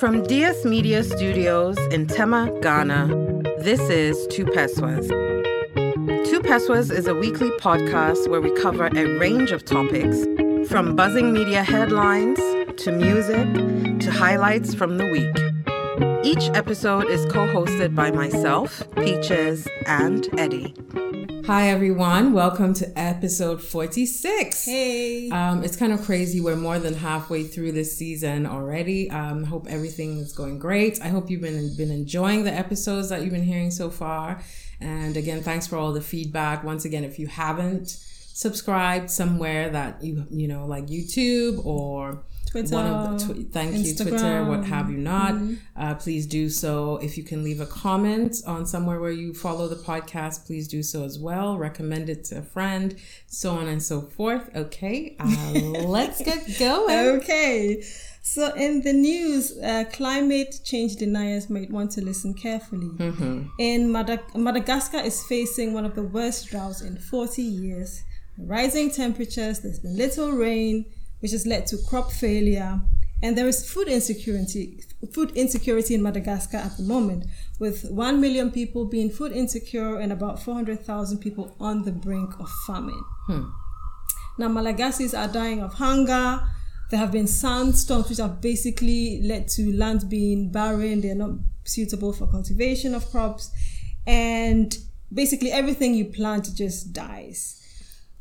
From DS Media Studios in Tema, Ghana, this is Two Peswas. Two Peswas is a weekly podcast where we cover a range of topics from buzzing media headlines to music to highlights from the week. Each episode is co hosted by myself, Peaches, and Eddie. Hi, everyone. Welcome to episode 46. Hey. Um, it's kind of crazy. We're more than halfway through this season already. Um, hope everything is going great. I hope you've been, been enjoying the episodes that you've been hearing so far. And again, thanks for all the feedback. Once again, if you haven't subscribed somewhere that you, you know, like YouTube or Twitter, one of the tw- thank you Twitter, what have you not. Mm-hmm. Uh, please do so. If you can leave a comment on somewhere where you follow the podcast, please do so as well. Recommend it to a friend, so on and so forth. Okay, uh, let's get going. Okay. So, in the news, uh, climate change deniers might want to listen carefully. Mm-hmm. In Madag- Madagascar is facing one of the worst droughts in 40 years. Rising temperatures, there's been little rain, which has led to crop failure. And there is food insecurity, food insecurity in Madagascar at the moment, with 1 million people being food insecure and about 400,000 people on the brink of famine. Hmm. Now, Malagasys are dying of hunger. There have been sandstorms which have basically led to land being barren. They're not suitable for cultivation of crops. And basically, everything you plant just dies.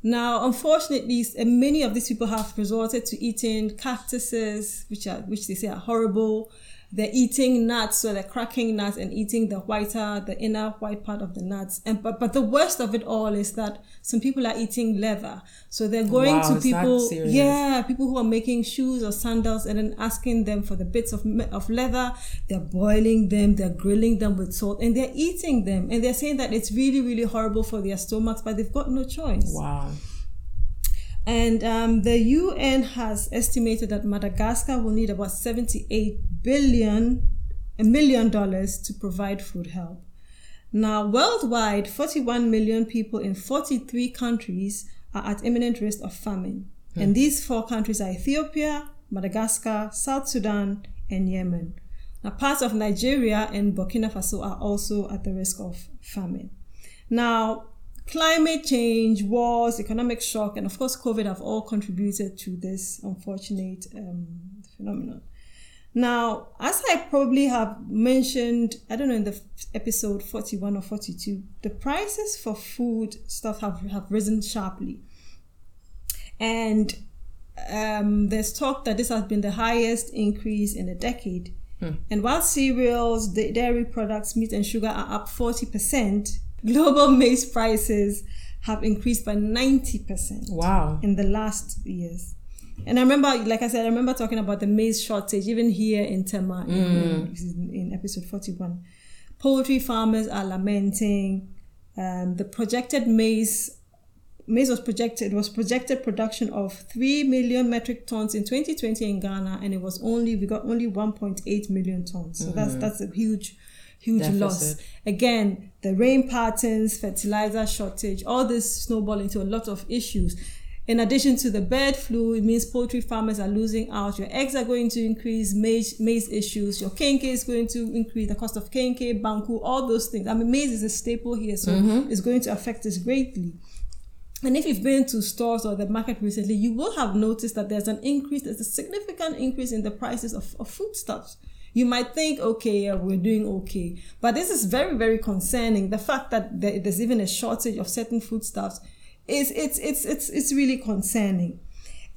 Now, unfortunately, many of these people have resorted to eating cactuses, which are which they say are horrible. They're eating nuts, so they're cracking nuts and eating the whiter, the inner white part of the nuts. And but but the worst of it all is that some people are eating leather. So they're going wow, to people, yeah, people who are making shoes or sandals, and then asking them for the bits of of leather. They're boiling them, they're grilling them with salt, and they're eating them. And they're saying that it's really really horrible for their stomachs, but they've got no choice. Wow. And um, the UN has estimated that Madagascar will need about 78 billion, a million dollars to provide food help. Now, worldwide, 41 million people in 43 countries are at imminent risk of famine. Hmm. And these four countries are Ethiopia, Madagascar, South Sudan, and Yemen. Now, parts of Nigeria and Burkina Faso are also at the risk of famine. Now, climate change, wars, economic shock, and of course, COVID have all contributed to this unfortunate um, phenomenon. Now, as I probably have mentioned, I don't know, in the episode 41 or 42, the prices for food stuff have, have risen sharply. And um, there's talk that this has been the highest increase in a decade. Hmm. And while cereals, dairy products, meat, and sugar are up 40%, global maize prices have increased by 90%. Wow. In the last years. And I remember, like I said, I remember talking about the maize shortage, even here in Tema, mm. in, in, episode 41. Poultry farmers are lamenting um, the projected maize. Maize was projected was projected production of three million metric tons in 2020 in Ghana, and it was only we got only 1.8 million tons. So mm-hmm. that's that's a huge huge Deficit. loss. Again, the rain patterns, fertilizer shortage, all this snowball into a lot of issues. In addition to the bird flu, it means poultry farmers are losing out. Your eggs are going to increase, maize, maize issues. Your kenkey is going to increase, the cost of kenkey, banku, all those things. I mean, maize is a staple here, so mm-hmm. it's going to affect us greatly. And if you've been to stores or the market recently, you will have noticed that there's an increase, there's a significant increase in the prices of, of foodstuffs you might think, okay, yeah, we're doing okay. But this is very, very concerning. The fact that there's even a shortage of certain foodstuffs is it's it's it's it's really concerning.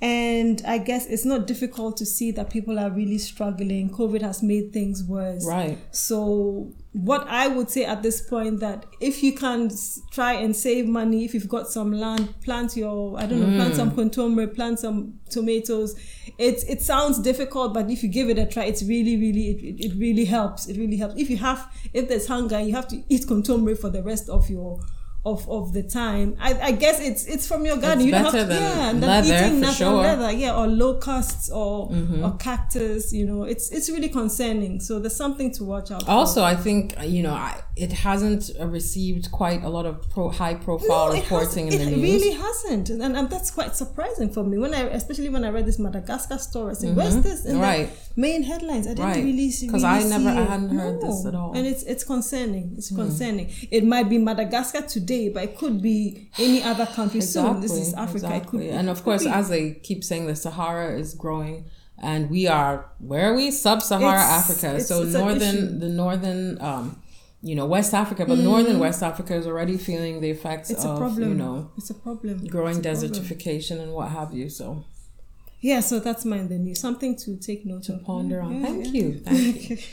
And I guess it's not difficult to see that people are really struggling. COVID has made things worse. Right. So what I would say at this point that if you can try and save money, if you've got some land, plant your I don't know, mm. plant some kontomire, plant some tomatoes. It it sounds difficult, but if you give it a try, it's really really it, it really helps. It really helps. If you have if there's hunger, you have to eat kontomire for the rest of your of, of the time. I, I guess it's it's from your garden. It's you don't have to, yeah, leather, eating natural sure. leather, yeah, or locusts or mm-hmm. or cactus. You know, it's it's really concerning. So there's something to watch out. For also, for. I think you know, I it hasn't received quite a lot of pro, high profile No, reporting in the it news. really hasn't, and, and that's quite surprising for me. When I, especially when I read this Madagascar story, I said, "Where's this?" In Mm-hmm. Right. the main headlines, I didn't Right. really see 'Cause really I never- I hadn't heard this at all. And it's it's concerning. It's concerning. It might be Madagascar today, but it could be any other country soon. This is Africa. It could, exactly. it and of course, be. as they keep saying, the Sahara is growing, and we are where are we? Sub-Sahara It's- Africa. it's- so it's northern, the northern, um, you know, West Africa, but northern West Africa is already feeling the effects Mm. it's of a problem. you know it's a problem. growing It's a problem. desertification and what have you. So Yeah, so that's mine. The news, something to take note of. ponder on. Yeah, Thank yeah. you. Thank you.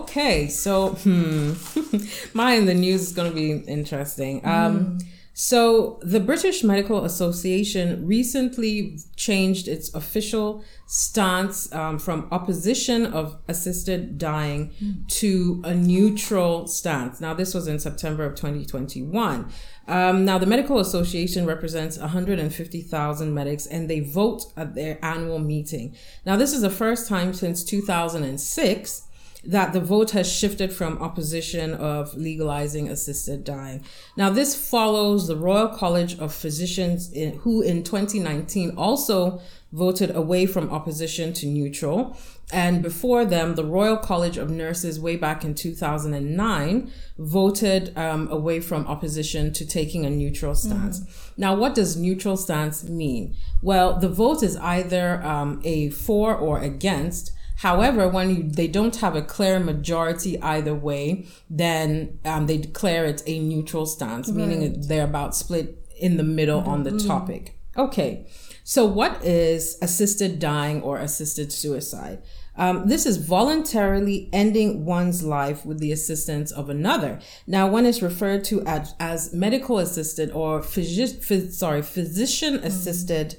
Okay, so hmm, mine the news is going to be interesting. Um, so the British Medical Association recently changed its official stance um, from opposition of assisted dying to a neutral stance. Now, this was in September of 2021. Um, now, the Medical Association represents 150,000 medics and they vote at their annual meeting. Now, this is the first time since 2006 that the vote has shifted from opposition of legalizing assisted dying. Now, this follows the Royal College of Physicians, in, who in 2019 also voted away from opposition to neutral. And before them, the Royal College of Nurses, way back in 2009, voted um, away from opposition to taking a neutral stance. Now, what does neutral stance mean? Well, the vote is either um, a for or against. However, when you, they don't have a clear majority either way, then um, they declare it a neutral stance, meaning they're about split in the middle on the topic. Okay, so what is assisted dying or assisted suicide? Um, this is voluntarily ending one's life with the assistance of another. Now, one is referred to as, as medical assisted or physi- phys- sorry, physician assisted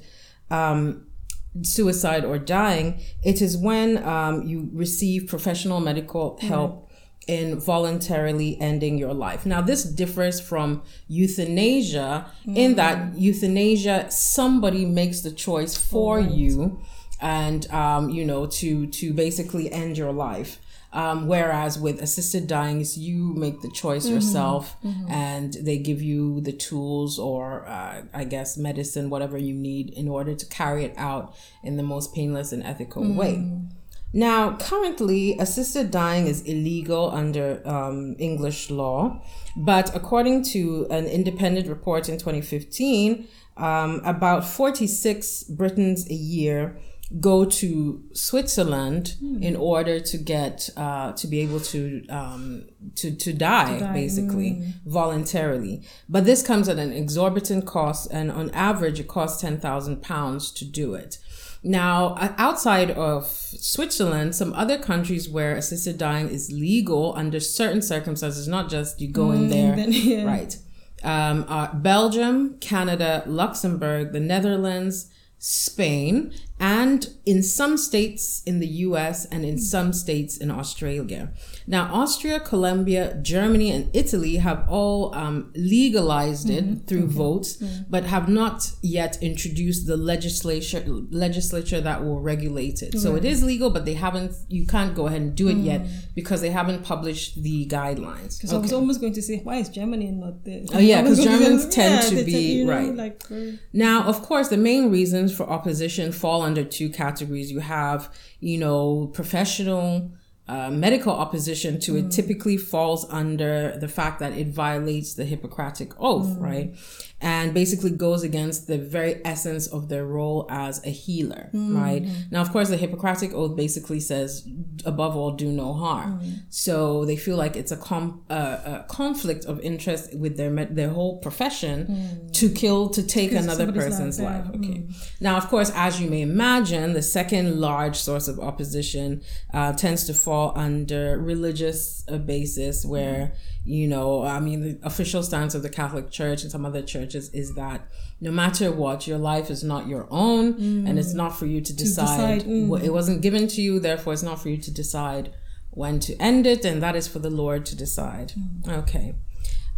um, suicide or dying, it is when um, you receive professional medical help in voluntarily ending your life. Now, this differs from euthanasia in that euthanasia, somebody makes the choice for you and, um, you know, to, to basically end your life. Um, whereas with assisted dying, is you make the choice yourself, and they give you the tools or, uh, I guess, medicine, whatever you need in order to carry it out in the most painless and ethical way. Now, currently, assisted dying is illegal under um, English law, but according to an independent report in 2015, um, about 46 Britons a year go to Switzerland in order to get uh, to be able to um, to to die, die, basically voluntarily. But this comes at an exorbitant cost, and on average, it costs ten thousand pounds to do it. Now, outside of Switzerland, some other countries where assisted dying is legal under certain circumstances, not just you go in there, then, yeah. right? Um, are Belgium, Canada, Luxembourg, the Netherlands, Spain, and in some states in the US and in some states in Australia. Now, Austria, Colombia, Germany, and Italy have all um, legalized it mm-hmm. through mm-hmm. votes, mm-hmm. but have not yet introduced the legislature legislature that will regulate it. So it is legal, but they haven't. You can't go ahead and do it yet because they haven't published the guidelines. So I was almost going to say, why is Germany not there? Oh, yeah, because was 'cause going Germans say, tend to they be- you know, right. Like, uh, Now, of course, the main reasons for opposition fall under two categories. You have, you know, professional uh, medical opposition to it typically falls under the fact that it violates the Hippocratic Oath, right? And basically goes against the very essence of their role as a healer, right? Now, of course, the Hippocratic Oath basically says, above all, do no harm. So they feel like it's a, com- uh, a conflict of interest with their med- their whole profession to kill, to take another person's life. Okay. Now, of course, as you may imagine, the second large source of opposition uh, tends to fall under religious uh, basis, where you know, I mean, the official stance of the Catholic Church and some other churches is that no matter what, your life is not your own, and it's not for you to decide. decide, mm. It wasn't given to you, therefore, it's not for you to decide when to end it, and that is for the Lord to decide. Okay.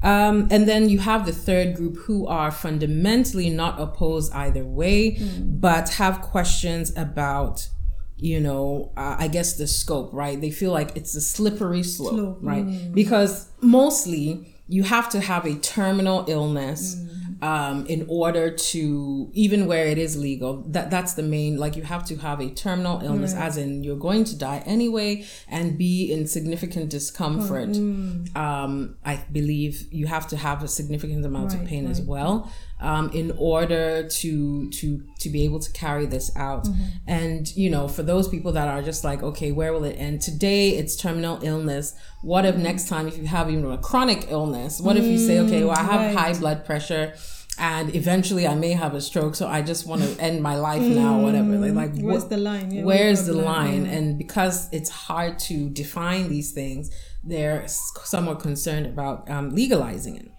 Um, and then you have the third group who are fundamentally not opposed either way, but have questions about you know, uh, I guess the scope, right? They feel like it's a slippery slope, slope. right? Mm. Because mostly you have to have a terminal illness. Mm um, in order to even where it is legal that that's the main like you have to have a terminal illness as in you're going to die anyway and be in significant discomfort oh, mm. um, i believe you have to have a significant amount right, of pain right. as well um, in order to to to be able to carry this out. Mm-hmm. And you know, for those people that are just like, okay, where will it end? Today it's terminal illness. What if next time if you have even a chronic illness? What if you say, okay, well I have right. high blood pressure and eventually I may have a stroke, so I just want to end my life now, whatever. Like, like where's the line? Yeah, where's the line? Yeah. And because it's hard to define these things, they're somewhat concerned about um, legalizing it.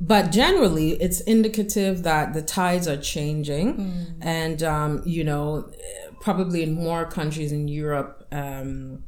But generally, it's indicative that the tides are changing. Mm. And, um, you know, probably in more countries in Europe, um,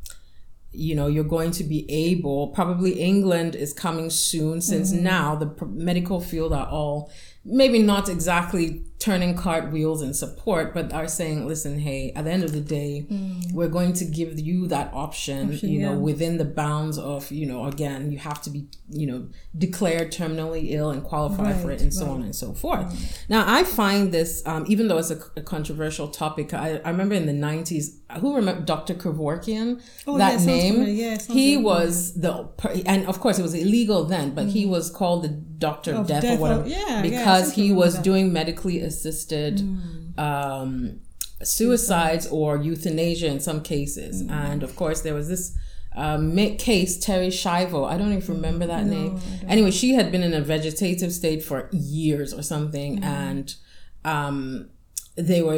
you know, you're going to be able, probably England is coming soon, since mm-hmm. now the medical field are all maybe not exactly turning cartwheels in support, but are saying, listen, hey, at the end of the day, mm. we're going to give you that option, option you know, yeah. within the bounds of, you know, again, you have to be, you know, declared terminally ill and qualify right, for it and so on and so forth. Right. Now, I find this, um, even though it's a, a controversial topic, I, I, remember in the 90s, who remember Dr. Kevorkian? Oh, that yeah, name? Yeah, he was the, and of course it was illegal then, but mm. he was called the doctor of, of death, death, or whatever. Yeah, because he was doing medically assisted mm. um, suicides or euthanasia in some cases. Mm. And of course, there was this um, case, Terri Schiavo. I don't even remember that no, name. Anyway, she had been in a vegetative state for years or something. Mm. And um, they were,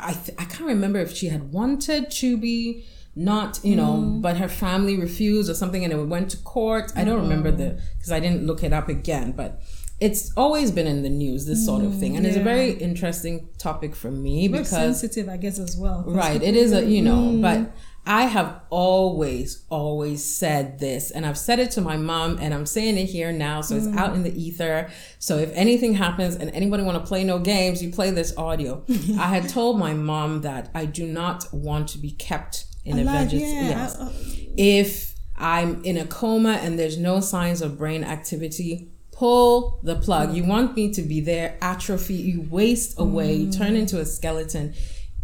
I, th- I can't remember if she had wanted to be not you know mm. but her family refused or something and it went to court i don't remember the because i didn't look it up again but it's always been in the news this sort of thing and yeah. it's a very interesting topic for me because sensitive i guess as well right it is a you know mm. but i have always always said this and i've said it to my mom and i'm saying it here now so it's mm. out in the ether so if anything happens and anybody want to play no games you play this audio i had told my mom that i do not want to be kept in a veggie yeah. yes uh, if i'm in a coma and there's no signs of brain activity pull the plug. You want me to be there, atrophy, you waste away, mm. turn into a skeleton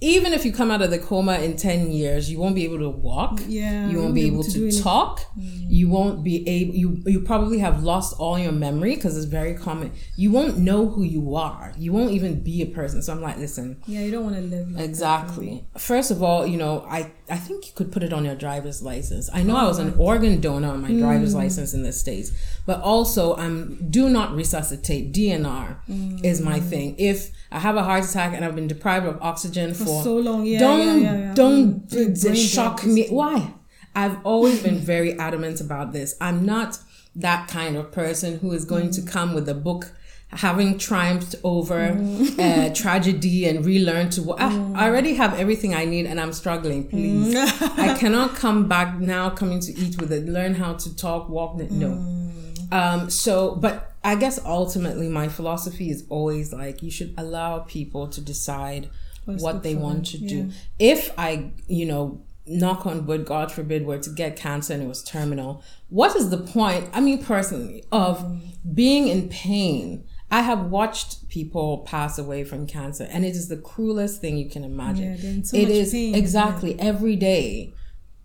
even if you come out of the coma in 10 years you won't be able to walk yeah you won't be able, able to, to talk mm. you won't be able you you probably have lost all your memory because it's very common you won't know who you are you won't even be a person so i'm like listen yeah you don't want to live like exactly that. first of all you know i i think you could put it on your driver's license i know oh, i was an organ donor on my mm. driver's license in the states but also i'm do not resuscitate dnr mm. is my thing if i have a heart attack and i've been deprived of oxygen for for so long. Yeah, don't yeah, yeah, don't mm. shock me. Why? I've always been very adamant about this. I'm not that kind of person who is going mm. to come with a book having triumphed over mm. uh, tragedy and relearned to mm. I already have everything I need and I'm struggling please mm. I cannot come back now coming to eat with it learn how to talk walk no mm. um so but I guess ultimately my philosophy is always like you should allow people to decide what they want to yeah. do. If I, you know, knock on wood, God forbid, were to get cancer and it was terminal, what is the point? I mean, personally, of mm. being in pain. I have watched people pass away from cancer, and it is the cruelest thing you can imagine. Yeah, so it is pain. exactly yeah. every day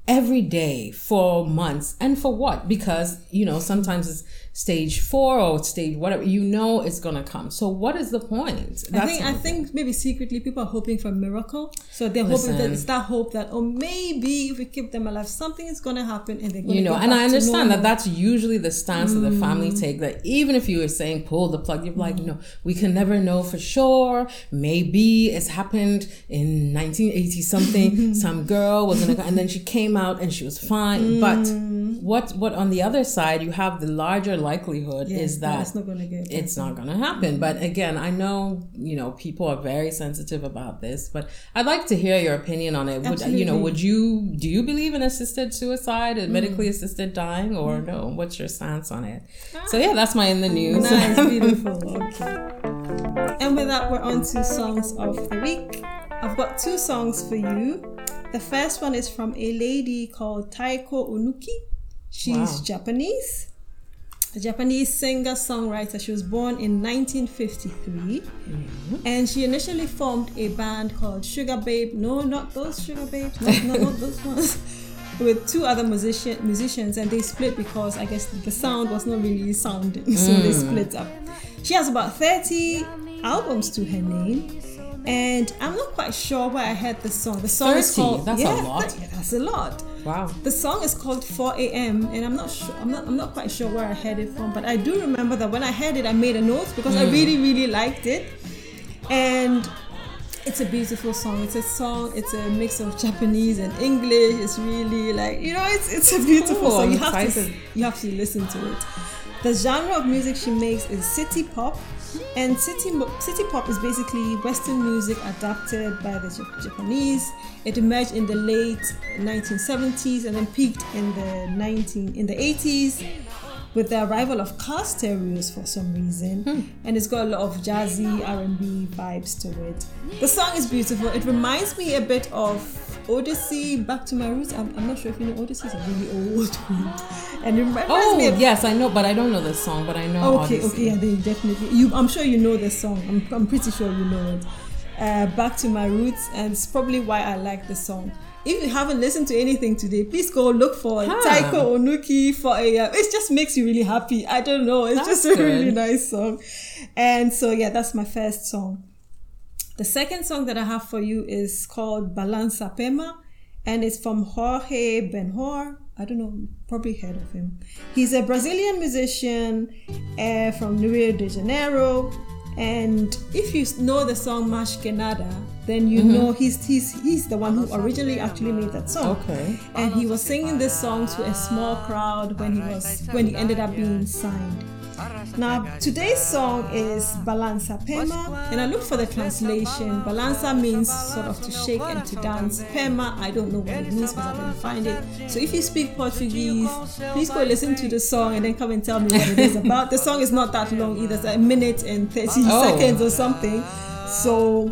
every day for months and for what because you know sometimes it's stage four or stage whatever you know it's gonna come so what is the point That's i think i think maybe secretly people are hoping for a miracle so they're Listen, hoping that it's that hope that oh maybe if we keep them alive something is gonna happen and they're gonna you know and i understand that that's usually the stance mm. that the family mm. take that even if you were saying pull the plug you're mm. like no we can never know for sure maybe it's happened in 1980 something some girl was in a and then she came out and she was fine mm. but what what on the other side you have the larger likelihood yes, is that it's not going to get it's not going to happen. But again, I know you know people are very sensitive about this, but I'd like to hear your opinion on it. Would Absolutely. you know? Would you do you believe in assisted suicide and mm. medically assisted dying, or mm. no? What's your stance on it? Ah. So yeah, that's my in the news. Nice, beautiful. Okay. And with that, we're on to songs of the week. I've got two songs for you. The first one is from a lady called Taeko Onuki. She's Wow. Japanese. A Japanese singer songwriter. She was born in 1953. And she initially formed a band called Sugar Babe. No, not those Sugar Babes. No, no, not those ones. With two other musician, musicians, and they split because I guess the sound was not really sounding, so they mm. split up. She has about 30 albums to her name, and I'm not quite sure where I heard the song. The song is 30? called That's a lot. that- that's a lot. Wow. The song is called 4 a.m. and I'm not sure I'm not I'm not quite sure where I heard it from, but I do remember that when I heard it I made a note because I mm. really, really liked it. And it's a beautiful song. It's a song, it's a mix of Japanese and English. It's really like you know, it's it's a beautiful song. You have to you have to listen to it. The genre of music she makes is city pop, and city city pop is basically Western music adapted by the Japanese. It emerged in the late 1970s and then peaked in the 19 in the 80s with the arrival of car stereos for some reason, and it's got a lot of jazzy R&B vibes to it. The song is beautiful. It reminds me a bit of Odyssey, Back to My Roots. I'm, I'm not sure if you know Odyssey is a really old one, and it reminds Oh me of yes, I know, but I don't know this song. But I know. Okay, Odyssey. okay, yeah, they definitely. You, I'm sure you know the song. I'm, I'm pretty sure you know it. Uh, Back to my roots, and it's probably why I like the song. If you haven't listened to anything today, please go look for Huh. Taeko Onuki for a. Uh, it just makes you really happy. I don't know. It's That's just a really nice song, and so yeah, that's my first song. The second song that I have for you is called Balança Pema, and it's from Jorge Ben Jor. I don't know, probably heard of him. He's a Brazilian musician uh, from Rio de Janeiro. And if you know the song Mas Que Nada, then you mm-hmm. know he's, he's he's the one who originally actually made that song. Okay. And he was singing this song to a small crowd when he was when he ended up being signed. Now, today's song is Balança Pema, and I looked for the translation. Balança means sort of to shake and to dance. Pema, I don't know what it means because I didn't find it. So if you speak Portuguese, please go listen to the song and then come and tell me what it is about. The song is not that long either, it's a minute and 30 Oh. seconds or something. So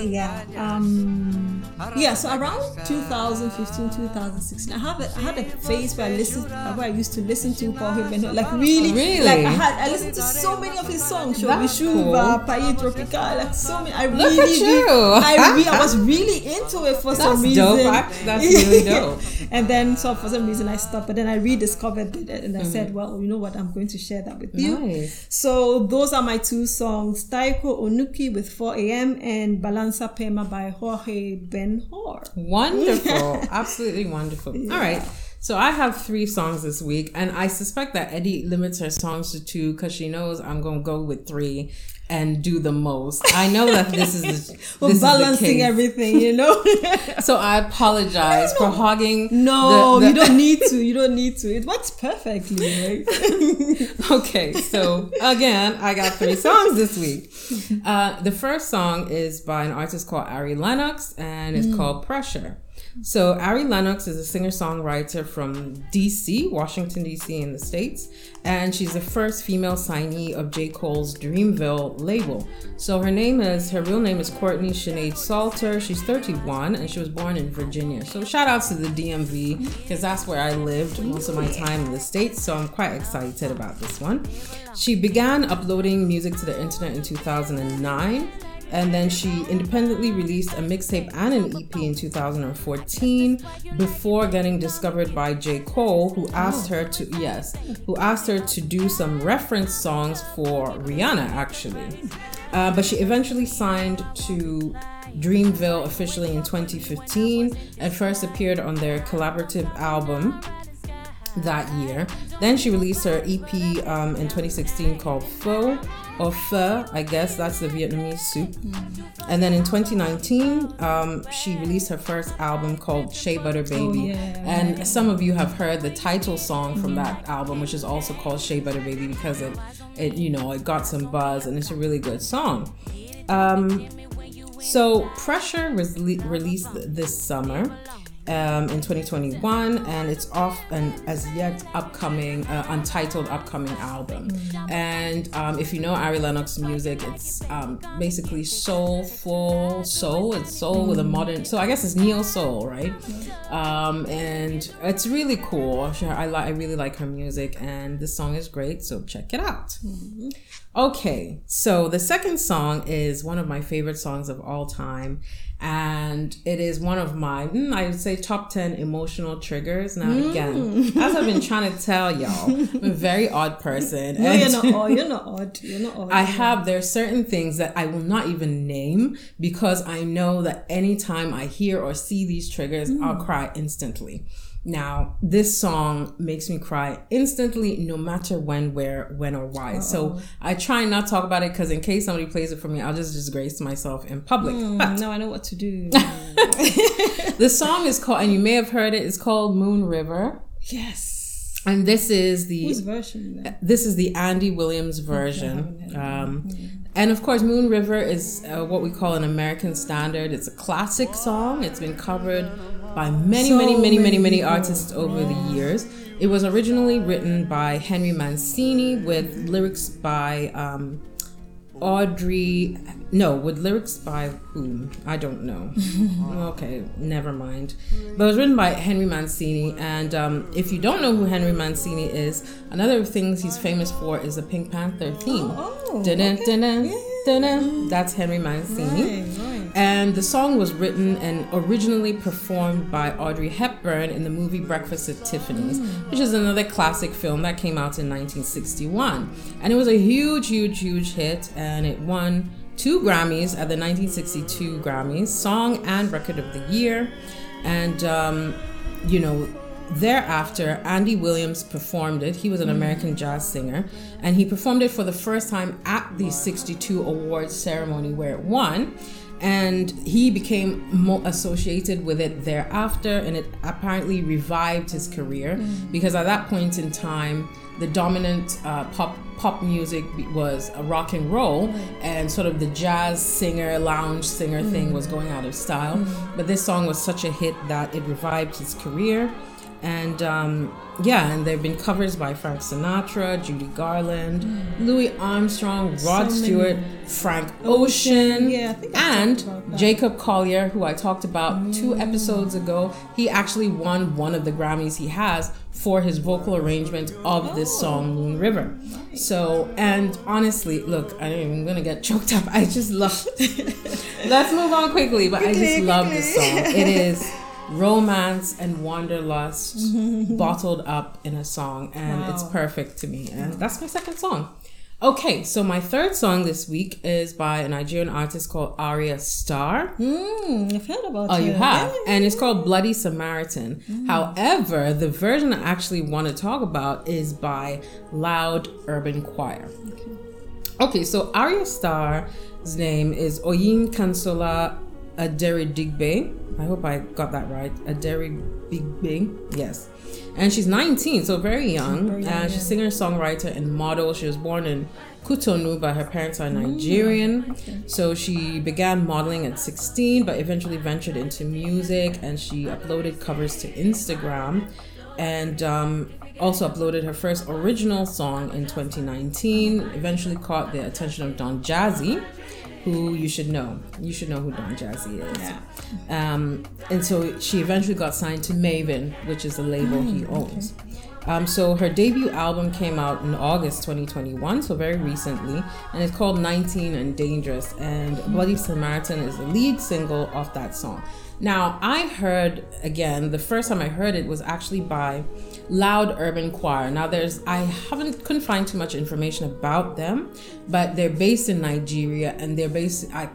yeah um yeah so around 2015 2016 i have a, i had a phase where i listened where i used to listen to Jorge Ben Jor, like really Really? like i had i listened to so many of his songs Me That's Tropical like so many i Look really at you. i re- i was really into it for some That's reason dope, that's really dope. and then so for some reason i stopped but then i rediscovered it and i Mm-hmm. said well you know what i'm going to share that with you Nice. so those are my two songs, Taeko Onuki with 4 a.m. and Balança Pema by Jorge Ben Jor. Wonderful. Absolutely wonderful. All right. So I have three songs this week, and I suspect that Eddie limits her songs to two because she knows I'm going to go with three and do the most. I know that this is the, We're this is the balancing everything, you know? So I apologize for hogging. no, the- the- you don't need to. You don't need to. It works perfectly, right? Okay, so again, I got three songs this week. Uh, the first song is by an artist called Ari Lennox, and it's called Pressure. So Ari Lennox is a singer-songwriter from DC, Washington DC, in the states, and she's the first female signee of J. Cole's Dreamville label. So her name is her real name is Courtney Shanade Salter. She's 31, and she was born in Virginia. So shout outs to the DMV because that's where I lived most of my time in the states. So I'm quite excited about this one. She began uploading music to the internet in 2009 and then she independently released a mixtape and an EP in 2014 before getting discovered by J. Cole, who asked her to yes, who asked her to do some reference songs for Rihanna actually. Uh, but she eventually signed to Dreamville officially in 2015 and first appeared on their collaborative album that year. Then she released her EP um, in 2016 called Pho or Pho, I guess that's the Vietnamese soup. And then in 2019, um, she released her first album called Shea Butter Baby. Oh, yeah. And some of you have heard the title song from that album, which is also called Shea Butter Baby because it, it you know, it got some buzz and it's a really good song. Um, so Pressure was le- released this summer. Um, in 2021, and it's off an as yet upcoming, uh, untitled upcoming album. And um, if you know Ari Lennox music, it's um, basically soulful soul. It's soul with a mm. modern, so I guess it's neo soul, right? Um, and it's really cool. I, li- I really like her music, and the song is great, so check it out. Mm-hmm. Okay, so the second song is one of my favorite songs of all time and it is one of my mm, i would say top 10 emotional triggers. Now mm. again as i've been trying to tell y'all i'm a very odd person. No you're not odd. You're not odd. You're not odd. I have there are certain things that i will not even name because i know that anytime i hear or see these triggers mm. i'll cry instantly now, this song makes me cry instantly, no matter when, where, when, or why. Uh-oh. So I try not to talk about it because in case somebody plays it for me, I'll just disgrace myself in public. Mm, but no, I know what to do. the song is called, and you may have heard it. It's called Moon River. Yes. And this is the Whose version? Then? This is the Andy Williams version. Okay, um, and of course, Moon River is uh, what we call an American standard. It's a classic song. It's been covered by many, so many, many, many, many artists over the years. It was originally written by Henry Mancini with lyrics by um, Audrey. No, with lyrics by whom? I don't know. okay, never mind. But it was written by Henry Mancini. And um, if you don't know who Henry Mancini is, another thing he's famous for is the Pink Panther theme. Oh, okay. dun-dun, dun-dun. That's Henry Mancini. Right, right. And the song was written and originally performed by Audrey Hepburn in the movie Breakfast at Tiffany's, mm. which is another classic film that came out in 1961. And it was a huge, huge, huge hit, and it won two Grammys at the 1962 Grammys, Song and Record of the Year. And, um, you know, Thereafter, Andy Williams performed it. He was an mm. American jazz singer, and he performed it for the first time at the 62 awards ceremony where it won and he became more associated with it thereafter and it apparently revived his career mm. because at that point in time the dominant uh, pop pop music was a rock and roll and sort of the jazz singer lounge singer mm. thing was going out of style mm. but this song was such a hit that it revived his career and um, yeah, and there have been covers by Frank Sinatra, Judy Garland, mm. Louis Armstrong, Rod so Stewart, Frank Ocean, yeah, and Jacob Collier, who I talked about mm. two episodes ago. He actually won one of the Grammys he has for his vocal arrangement of oh. this song, Moon River. So, and honestly, look, I'm gonna get choked up. I just love. Let's move on quickly, but I just love this song. It is romance and wanderlust bottled up in a song and wow. it's perfect to me and that's my second song okay so my third song this week is by a nigerian artist called Ayra Starr. mm, i've heard about oh you have yeah. and it's called bloody samaritan mm. however the version i actually want to talk about is by loud urban choir okay, okay so Ayra Starr's name is Oyinkansola Aderibigbe. I hope I got that right. Aderibigbe. Yes. And she's 19, so very young. Very young uh, she's singer, songwriter, and model. She was born in Cotonou, but her parents are Nigerian. Mm, okay. So she began modeling at 16, but eventually ventured into music and she uploaded covers to Instagram and um, also uploaded her first original song in 2019. Eventually caught the attention of Don Jazzy who you should know. You should know who Don Jazzy is. Yeah. Um, and so she eventually got signed to Mavin, which is a label mm, he owns. Okay. Um, so her debut album came out in August 2021, so very recently, and it's called 19 and Dangerous. And Bloody Samaritan is the lead single off that song. Now, I heard again, the first time I heard it was actually by Loud Urban Choir. Now, there's, I haven't, couldn't find too much information about them, but they're based in Nigeria and they're based, I,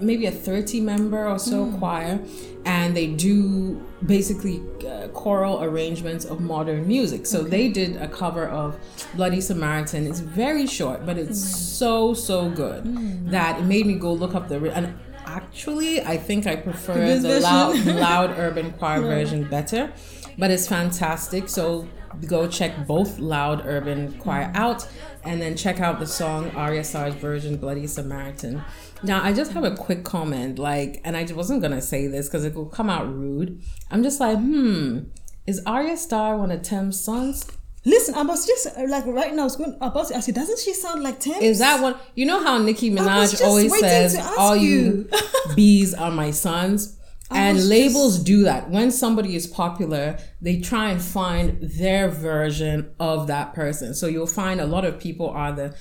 maybe a 30 member or so mm. choir and they do basically uh, choral arrangements of modern music so okay. they did a cover of bloody samaritan it's very short but it's mm. so so good mm. that it made me go look up the and actually i think i prefer the loud loud urban choir version better but it's fantastic so go check both loud urban choir out and then check out the song Ayra Starr's version bloody samaritan Now, I just have a quick comment, like, and I wasn't gonna say this because it will come out rude. I'm just like, hmm, is Ayra Starr one of Tems' sons? Listen, I was just uh, like right now. I was going about to ask you. Doesn't she sound like Tems? Is that one? You know how Nicki Minaj always says, "All you you." bees are my sons." And labels do that. When somebody is popular, they try and find their version of that person. So you'll find a lot of people are the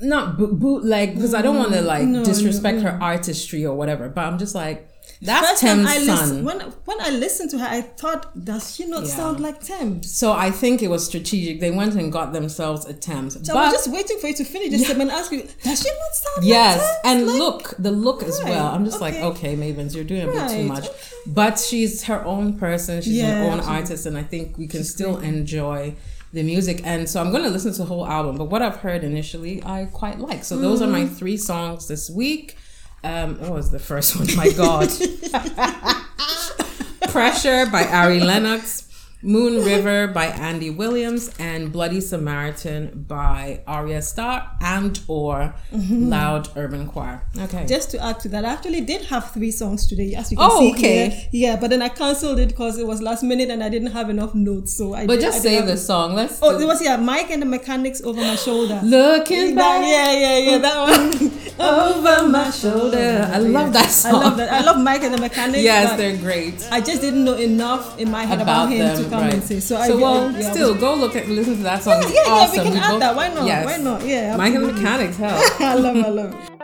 not boot, bootleg because I don't want to like no, disrespect no, her artistry or whatever. But I'm just like, that's Tems' I son. listened, when when I listened to her, I thought, does she not Yeah. sound like Tems? so I think it was strategic. They went and got themselves a Tems. So but I was just waiting for you to finish this and ask you, does she not sound Yes, like Tems? and Like- look, the look as well. I'm just like, okay. okay, Mavins, you're doing a bit too much. okay. But she's her own person. She's Yeah, her own absolutely. artist, and I think we can still enjoy the music. And so I'm going to listen to the whole album. But what I've heard initially, I quite like. So those are my Mm-hmm. three songs this week. Um, what was the first one? My God. Pressure by Ari Lennox, Moon River by Andy Williams, and Bloody Samaritan by Ayra Starr and or Mm-hmm. Loud Urban Choir. Okay. Just to add to that, I actually did have three songs today, as you can Oh, see okay. here. Yeah, but then I cancelled it because it was last minute and I didn't have enough notes. So I but did, just I did say have- the song. Let's Oh, do- it was yeah, Mike and the Mechanics over my shoulder. Looking That- back yeah, yeah, yeah, that one. over my shoulder. I love that song. I love that. I love Mike and the Mechanics. Yes, they're great. I just didn't know enough in my head about, About him them, to come right. and say. So, So, I, well, I, yeah, still go look at listen to that oh, song. Yeah, yeah, yeah, we awesome. can add both- that. Why not? Yes. Why not? Yeah, Mike and the absolutely. Mechanics, hell. I love, I love.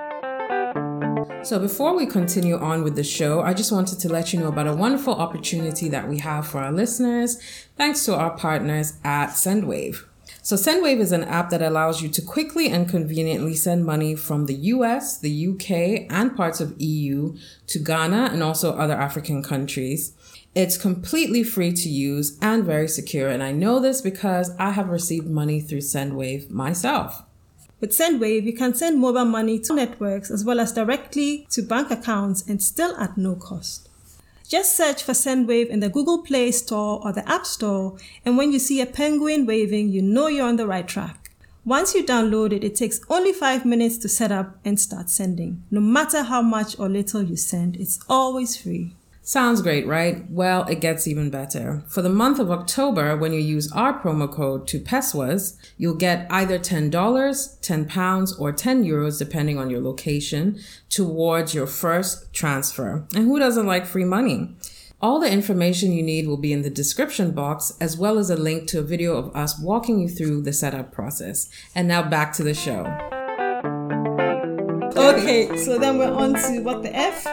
So, before we continue on with the show, I just wanted to let you know about a wonderful opportunity that we have for our listeners, thanks to our partners at Sendwave. So, Sendwave is an app that allows you to quickly and conveniently send money from the US, the UK, and parts of EU to Ghana and also other African countries. It's completely free to use and very secure, and I know this because I have received money through Sendwave myself. With Sendwave, you can send mobile money to networks as well as directly to bank accounts and still at no cost. Just search for Sendwave in the Google Play Store or the App Store, and when you see a penguin waving, you know you're on the right track. Once you download it, it takes only five minutes to set up and start sending. No matter how much or little you send, it's always free. Sounds great, right? Well, it gets even better. For the month of October, when you use our promo code to PESWAS, you'll get either $10, £10, or 10 euros, depending on your location, towards your first transfer. And who doesn't like free money? All the information you need will be in the description box, as well as a link to a video of us walking you through the setup process. And now back to the show. Okay, so then we're on to what the F.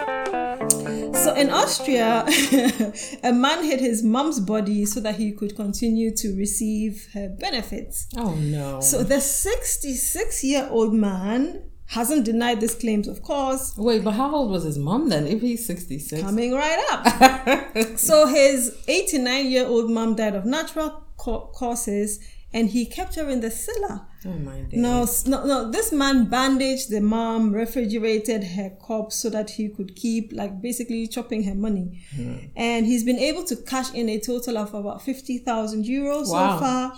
So in Austria, a man hid his mom's body so that he could continue to receive her benefits. Oh no. So the 66 year old man hasn't denied these claims, of course, Wait, but how old was his mom then? If he's 66. coming right up. so his 89 year old mom died of natural causes and he kept her in the cellar. Oh my days. No, no, no. This man bandaged the mom, refrigerated her corpse so that he could keep, like, basically chopping her money. Hmm. And he's been able to cash in a total of about 50,000 euros Wow. so far.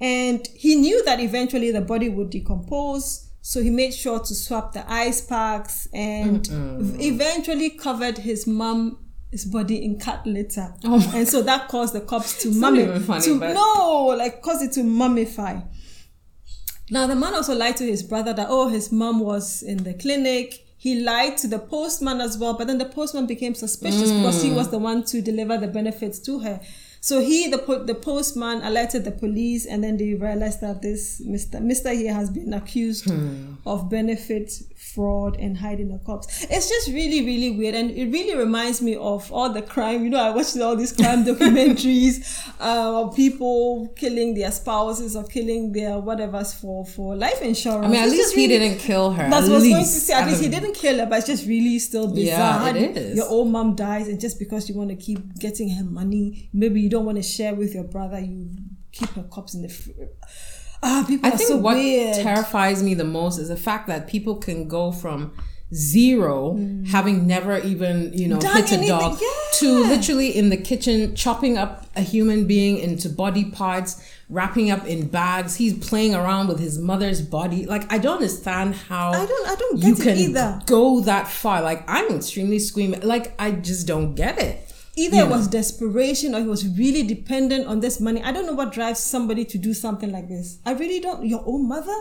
And he knew that eventually the body would decompose. So he made sure to swap the ice packs and v- eventually covered his mom. His body in cat litter, Oh and so that caused the corpse to mummy to but- no, like caused it to mummify. Now, the man also lied to his brother that, oh, his mom was in the clinic. He lied to the postman as well, but then the postman became suspicious because he was the one to deliver the benefits to her. So he, the po- the postman, alerted the police, and then they realized that this Mister Mister here has been accused of benefit fraud and hiding the corpse. It's just really, really weird, and it really reminds me of all the crime. You know, I watched all these crime documentaries uh, of people killing their spouses or killing their whatever's for for life insurance. I mean, at It's least he really- didn't kill her. that's what I was going to say. At least he didn't kill her, but it's just really still bizarre. Yeah, it is. Your old mom dies, and just because you want to keep getting her money, maybe you don't want to share with your brother, you keep her corpse in the. Fr- ah, people I are think so what weird. terrifies me the most is the fact that people can go from zero, having never even, you know, Done hit a dog, yeah. to literally in the kitchen chopping up a human being into body parts, wrapping up in bags. He's playing around with his mother's body. Like I don't understand how I don't- I don't you get it can either. go that far. Like I'm extremely screaming. Like I just don't get it. Either You it was desperation or he was really dependent on this money. I don't know what drives somebody to do something like this. I really don't. Your own mother?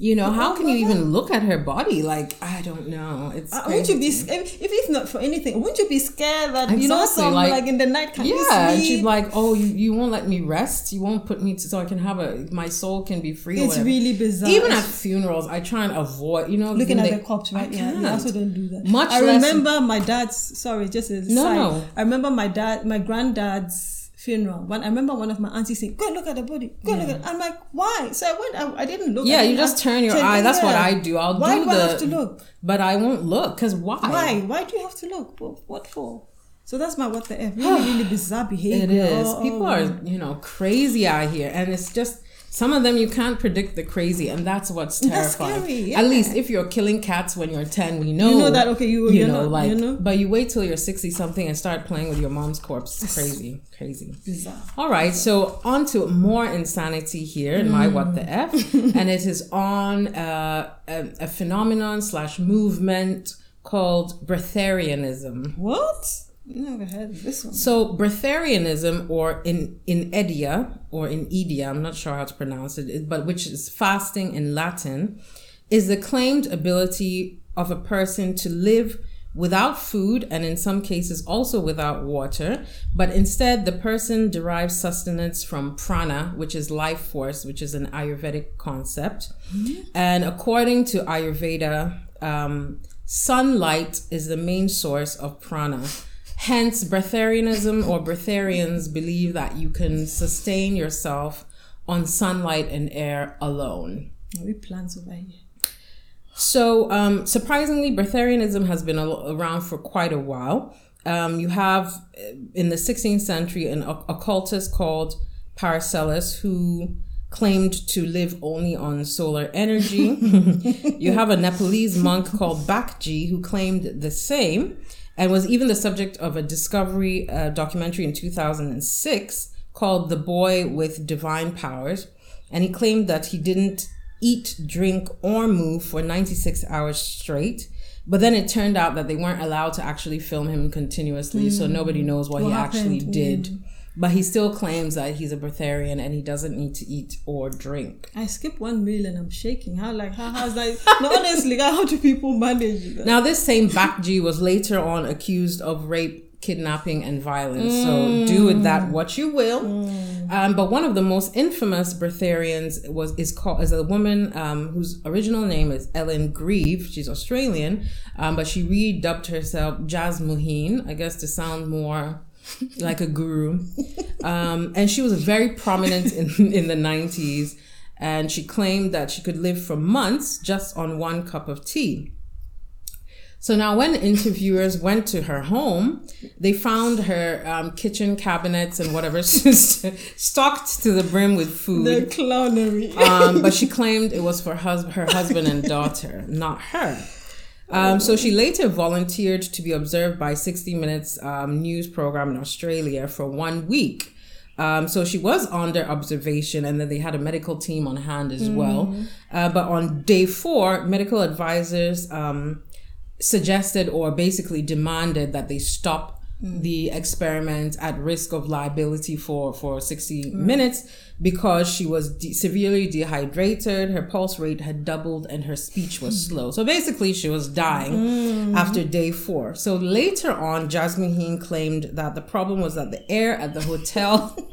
You know, how can you even look at her body? Like, I don't know. It's Uh, wouldn't you be scared? If it's not for anything, wouldn't you be scared that you know Exactly, some like- like, in the night can yeah, and sleep? she's like, "Oh, you, you won't let me rest. You won't put me to, so I can have a my soul can be free." It's really bizarre. Even at funerals, I try and avoid. You know, looking at they- the cops, right? I Yeah, can't. also don't do that. Much I less- remember my dad's. Sorry, just a No, side. no. I remember my dad, my granddad's funeral. When I remember one of my aunties saying, "Go look at the body. Go and look at." I'm like, why? So I went. I, I didn't look. Yeah, you didn't just ask- turn your eye. That's what. I do. I'll Why do do the. I have to look? But I won't look because why? Why? Why do you have to look? What, what for? So that's my what the f. Really, really bizarre behavior. It is. Oh, People oh. are, you know, crazy out here, and it's just some of them you can't predict the crazy, and that's what's That's terrifying. scary, At least if you're killing cats when you're ten, we know. You know that, okay, you- you know, not- like, you know? but you wait till you're sixty something and start playing with your mom's corpse. It's crazy, crazy. Bizarre. All right, so on to more insanity here in my what the f, and it is on uh, a, a phenomenon slash movement called breatharianism. What? Never heard of this one. So breatharianism, or in inedia or inedia, I'm not sure how to pronounce it, but which is fasting in Latin, is the claimed ability of a person to live without food and in some cases also without water, but instead the person derives sustenance from prana, which is life force, which is an Ayurvedic concept. And according to Ayurveda, um, sunlight is the main source of prana. Hence, breatharianism or breatharians believe that you can sustain yourself on sunlight and air alone. We plants over here. So, um, surprisingly, breatharianism has been around for quite a while. Um, you have uh, in the 16th century an occultist called Paracelsus who claimed to live only on solar energy. you have a Nepalese monk called Bakji who claimed the same and was even the subject of a discovery uh, documentary in 2006 called The Boy with Divine Powers. And he claimed that he didn't eat, drink, or move for 96 hours straight. But then it turned out that they weren't allowed to actually film him continuously, so nobody knows what, What he actually happened? did. But he still claims that he's a breatharian and he doesn't need to eat or drink. I skip one meal and I'm shaking. How like how how's that? no, honestly, how do people manage that? Now, this same Bakji was later on accused of rape, kidnapping, and violence. So do with that what you will. Um, but one of the most infamous breatharians was is called is a woman um, whose original name is Ellen Grieve. She's Australian, um, but she redubbed herself Jasmuheen, I guess to sound more like a guru. Um, and she was very prominent in, in the 90s. And she claimed that she could live for months just on one cup of tea. So now, when interviewers went to her home, they found her um, kitchen cabinets and whatever stocked to the brim with food. the clownery. Um, but she claimed it was for hus- her husband and daughter, not her. Um, so she later volunteered to be observed by 60 Minutes um, news program in Australia for one week. Um, so she was under observation, and then they had a medical team on hand as well. Uh, but on day four, medical advisors um, suggested or basically demanded that they stop Mm. the experiment at risk of liability for for 60 mm. minutes because she was de- severely dehydrated her pulse rate had doubled and her speech was slow. So basically she was dying mm. after day four. So later on jasmuheen claimed that the problem was that the air at the hotel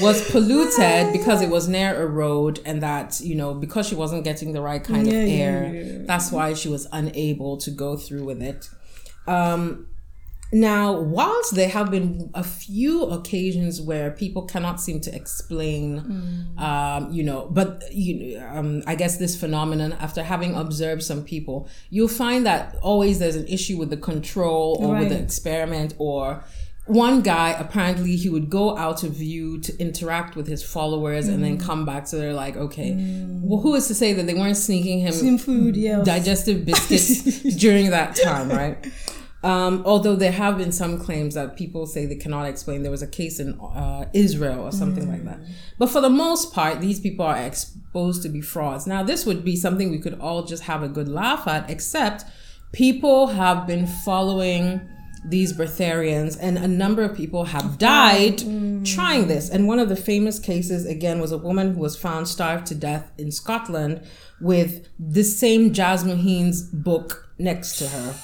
was polluted because it was near a road and that you know because she wasn't getting the right kind Yeah, of yeah, air yeah. that's why she was unable to go through with it. Um now whilst there have been a few occasions where people cannot seem to explain um you know but you um i guess this phenomenon after having observed some people you'll find that always there's an issue with the control or with the experiment or one guy apparently he would go out of view to interact with his followers and then come back. So they're like okay. Well who is to say that they weren't sneaking him Some food, yeah. digestive biscuits during that time right um, although there have been some claims that people say they cannot explain there was a case in uh, israel or something like that. But for the most part these people are exposed to be frauds. Now this would be something we could all just have a good laugh at except people have been following these breatharians and a number of people have died trying this. And one of the famous cases again was a woman who was found starved to death in scotland with the same jasmuheen's book next to her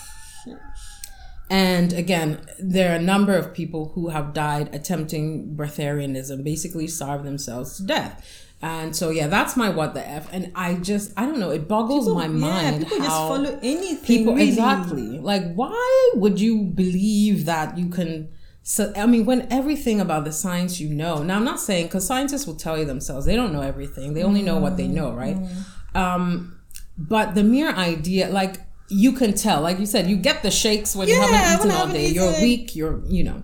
and again, there are a number of people who have died attempting breatharianism, basically starve themselves to death. And so, yeah, that's my what the f. And I just, I don't know, it boggles my yeah, mind people just follow anything. people really. exactly like why would you believe that you can so i mean when everything about the science you know now i'm not saying because scientists will tell you themselves they don't know everything they only know what they know right um but the mere idea like you can tell like you said you get the shakes when you haven't eaten all day you're weak you're you know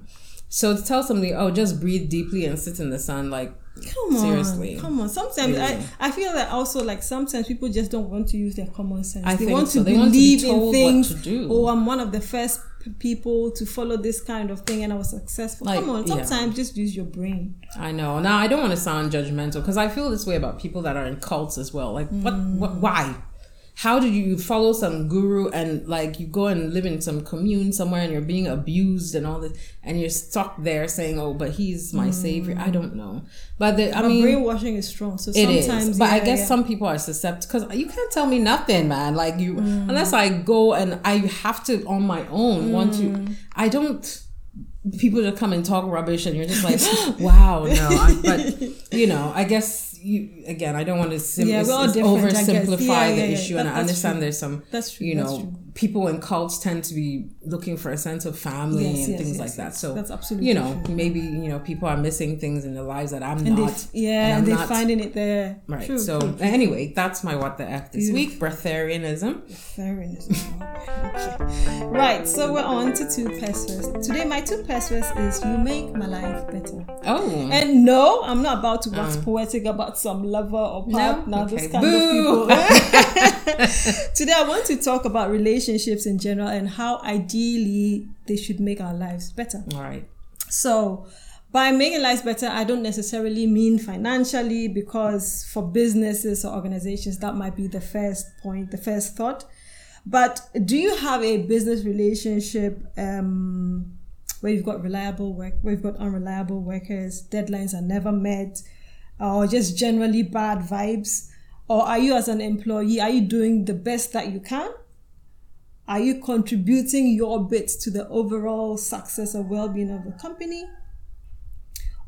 so to tell somebody oh just breathe deeply and sit in the sun like Come on, Seriously. come on. Sometimes Really. I, I feel that also like sometimes people just don't want to use their common sense. I they think want so. to They want to be believe told in what things. to do. Oh, I'm one of the first people to follow this kind of thing, and I was successful. Like, come on, yeah. sometimes just use your brain. I know. Now I don't want to sound judgmental because I feel this way about people that are in cults as well. Like, what, what? Mm. Why? How do you follow some guru and like you go and live in some commune somewhere and you're being abused and all this and you're stuck there saying, "Oh, but he's my savior." I don't know, but the, I But mean, brainwashing is strong, so it is. sometimes. But I guess yeah. some people are susceptible because you can't tell me nothing, man. Like you, Mm. unless I go and I have to on my own want to. Mm. I don't. People just come and talk rubbish, and you're just like, wow, no. I, but you know, I guess you again. I don't want to sim- Yeah, we're all s- different, I guess. oversimplify Yeah, the yeah, yeah. issue, and I understand true. there's some. That's true, You know. People in cults tend to be looking for a sense of family Yes, and yes, things yes, like that. So That's absolutely you know, true. Mm-hmm. maybe you know people are missing things in their lives that I'm and not. f- yeah, I'm and they're finding it there. Right. True, so true, anyway, that's my what the f this week. Breatharianism. Enough. Okay. Right, so we're on to two passwords. Today, my two passwords is you make my life better. Oh. And no, I'm not about to wax uh. poetic about some lover or partner, Okay. those kind Boo. of people. Today, I want to talk about relationships in general and how ideally they should make our lives better. All right. So, by making lives better, I don't necessarily mean financially because for businesses or organizations, that might be the first point, the first thought. But do you have a business relationship um, where you've got reliable work, where you've got unreliable workers, deadlines are never met, or just generally bad vibes? Or are you, as an employee, are you doing the best that you can? Are you contributing your bit to the overall success or well being of the company?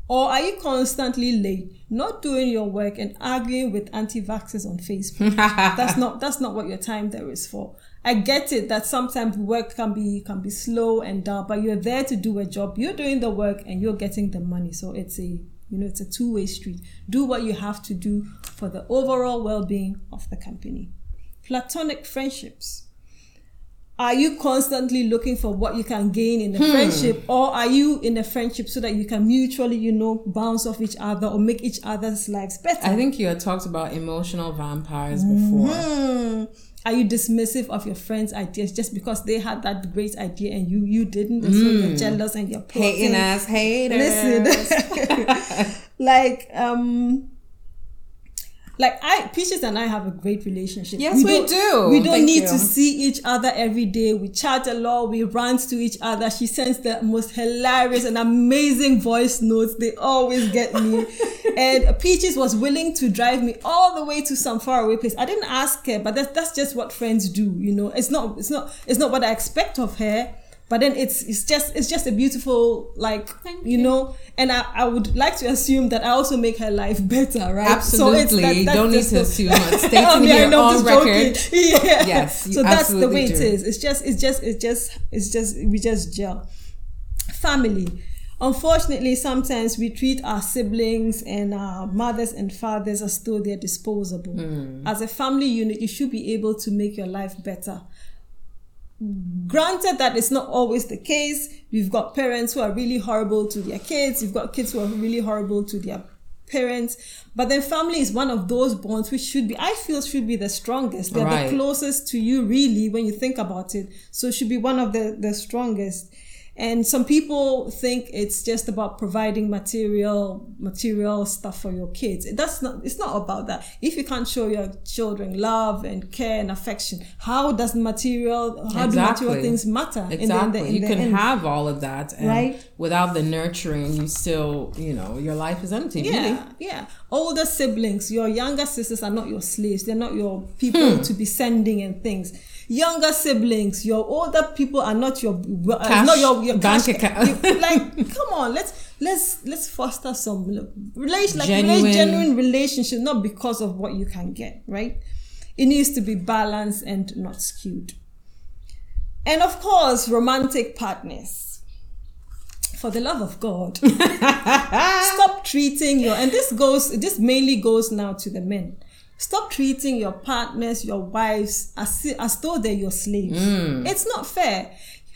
Or are you constantly late, not doing your work and arguing with anti-vaxxers on Facebook? that's not that's not what your time there is for. I get it that sometimes work can be can be slow and down, but you're there to do a job. You're doing the work and you're getting the money. So it's a you know it's a two-way street. Do what you have to do for the overall well-being of the company. Platonic friendships are you constantly looking for what you can gain in a friendship or are you in a friendship so that you can mutually you know bounce off each other or make each other's lives better I think you had talked about emotional vampires before. Hmm. Are you dismissive of your friends ideas just because they had that great idea and you you didn't and so you're jealous and you're plotting? Hating ass haters. listen like um like I Peaches and I have a great relationship. Yes, we don't- do. We don't Thank need you. to see each other every day. We chat a lot. We rant to each other. She sends the most hilarious and amazing voice notes. They always get me. and Peaches was willing to drive me all the way to some faraway place. I didn't ask her, but that's that's just what friends do. You know, it's not it's not it's not what I expect of her. But then it's it's just it's just a beautiful like Thank you know, and I, I would like to assume that I also make her life better, right? Absolutely. that- that's Don't need to assume. It's stated I mean, I here on just joking. record. Yeah. Yes, so that's the way it do. is. It's just it's just it's just it's just we just gel. Family. Unfortunately, sometimes we treat our siblings and our mothers and fathers as though they're disposable. Hmm. As a family unit, you should be able to make your life better granted that it's not always the case. We've got parents who are really horrible to their kids. You've got kids who are really horrible to their parents. But then family is one of those bonds which should be, I feel, should be the strongest. They're Right. the closest to you, really, when you think about it. So it should be one of the, the strongest. And some people think it's just about providing material, material stuff for your kids. That's not, it's not about that. If you can't show your children love and care and affection, how does material, how do material things matter? in the- in the- Exactly. in you can end? have all of that, and Right. without the nurturing, you still, you know, your life is empty. Yeah, Really. yeah. Older siblings, your younger sisters are not your slaves. They're not your people Hmm. to be sending and things. Younger siblings, your older people are not your uh, Cash, not your, your bank account. like, come on, let's let's let's foster some relation, like Genuine- genuine, genuine relationship, not because of what you can get. Right? It needs to be balanced and not skewed. And of course, romantic partners. For the love of God, stop treating your and this goes this mainly goes now to the men stop treating your partners your wives as as though they're your slaves. It's not fair.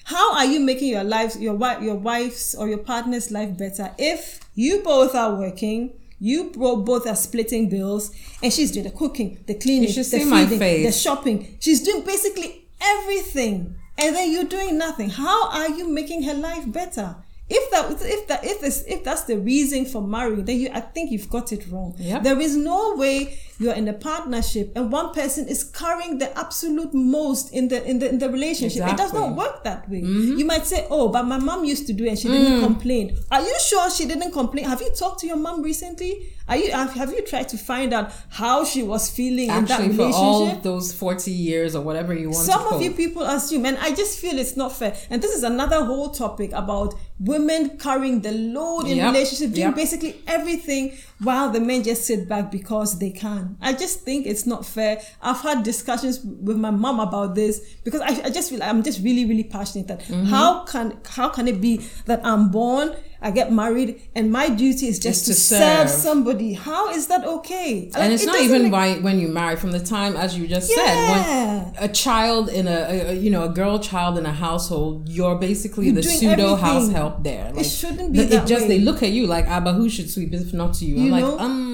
How are you making your life your wife your wife's or your partner's life better if you both are working you bo- both are splitting bills and she's doing the cooking the cleaning the feeding, the shopping? She's doing basically everything and then you're doing nothing. How are you making her life better? If that if that if this if that's the reason for marrying then you i think you've got it wrong. Yep. there is no way you're in a partnership and one person is carrying the absolute most in the in the in the relationship. It does not work that way. Mm-hmm. You might say oh but my mom used to do it and she didn't mm. complain. Are you sure she didn't complain? Have you talked to your mom recently? Are you have, have you tried to find out how she was feeling in that Actually, for relationship? all those forty years or whatever you want some of you people assume and i just feel it's not fair. And this is another whole topic about women carrying the load in Yep, relationship doing yep. basically everything while the men just sit back because they can i just think it's not fair i've had discussions with my mom about this because i, I just feel like i'm just really really passionate that Mm-hmm. how can how can it be that i'm born I get married, and my duty is just, Just to, to serve. serve. somebody. How is that okay? Like, and it's it not even by when you marry from the time as you just Yeah. said when a child in a, a- you know a girl child in a household you're basically You're the pseudo house help there like shouldn't be the- it just way. they look at you like abba who should sweep if not to you, You i'm know? like um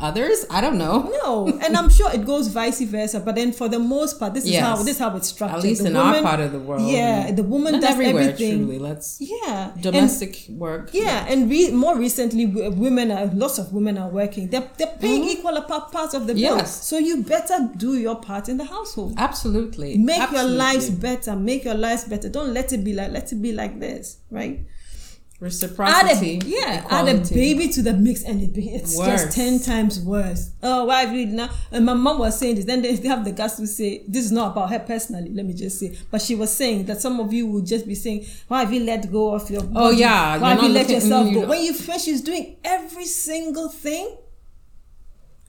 others i don't know No, and I'm sure it goes vice versa. But then for the most part, this is Yes. how this is how it's structured. at least The in our part of the world Yeah, the woman does everywhere everything. truly let's Yeah, and- domestic work yeah, and re- more recently, women are lots of women are working. They're they're paying equal pa- parts of the bill. Mm-hmm. Yes. So you better do your part in the household. absolutely Make your lives better. Make your lives better. Don't let it be like let it be like this, right? Add a, reciprocity yeah, add a baby to the mix and it, be- it's Worse. just 10 times worse. Oh, why have you now? And my mom was saying this. Then they, they have the guts to say, this is not about her personally, let me just say. But she was saying that some of you will just be saying, why have you let go of your body? Oh, yeah, Why have you let looking- yourself you go? know- When you when she's doing every single thing,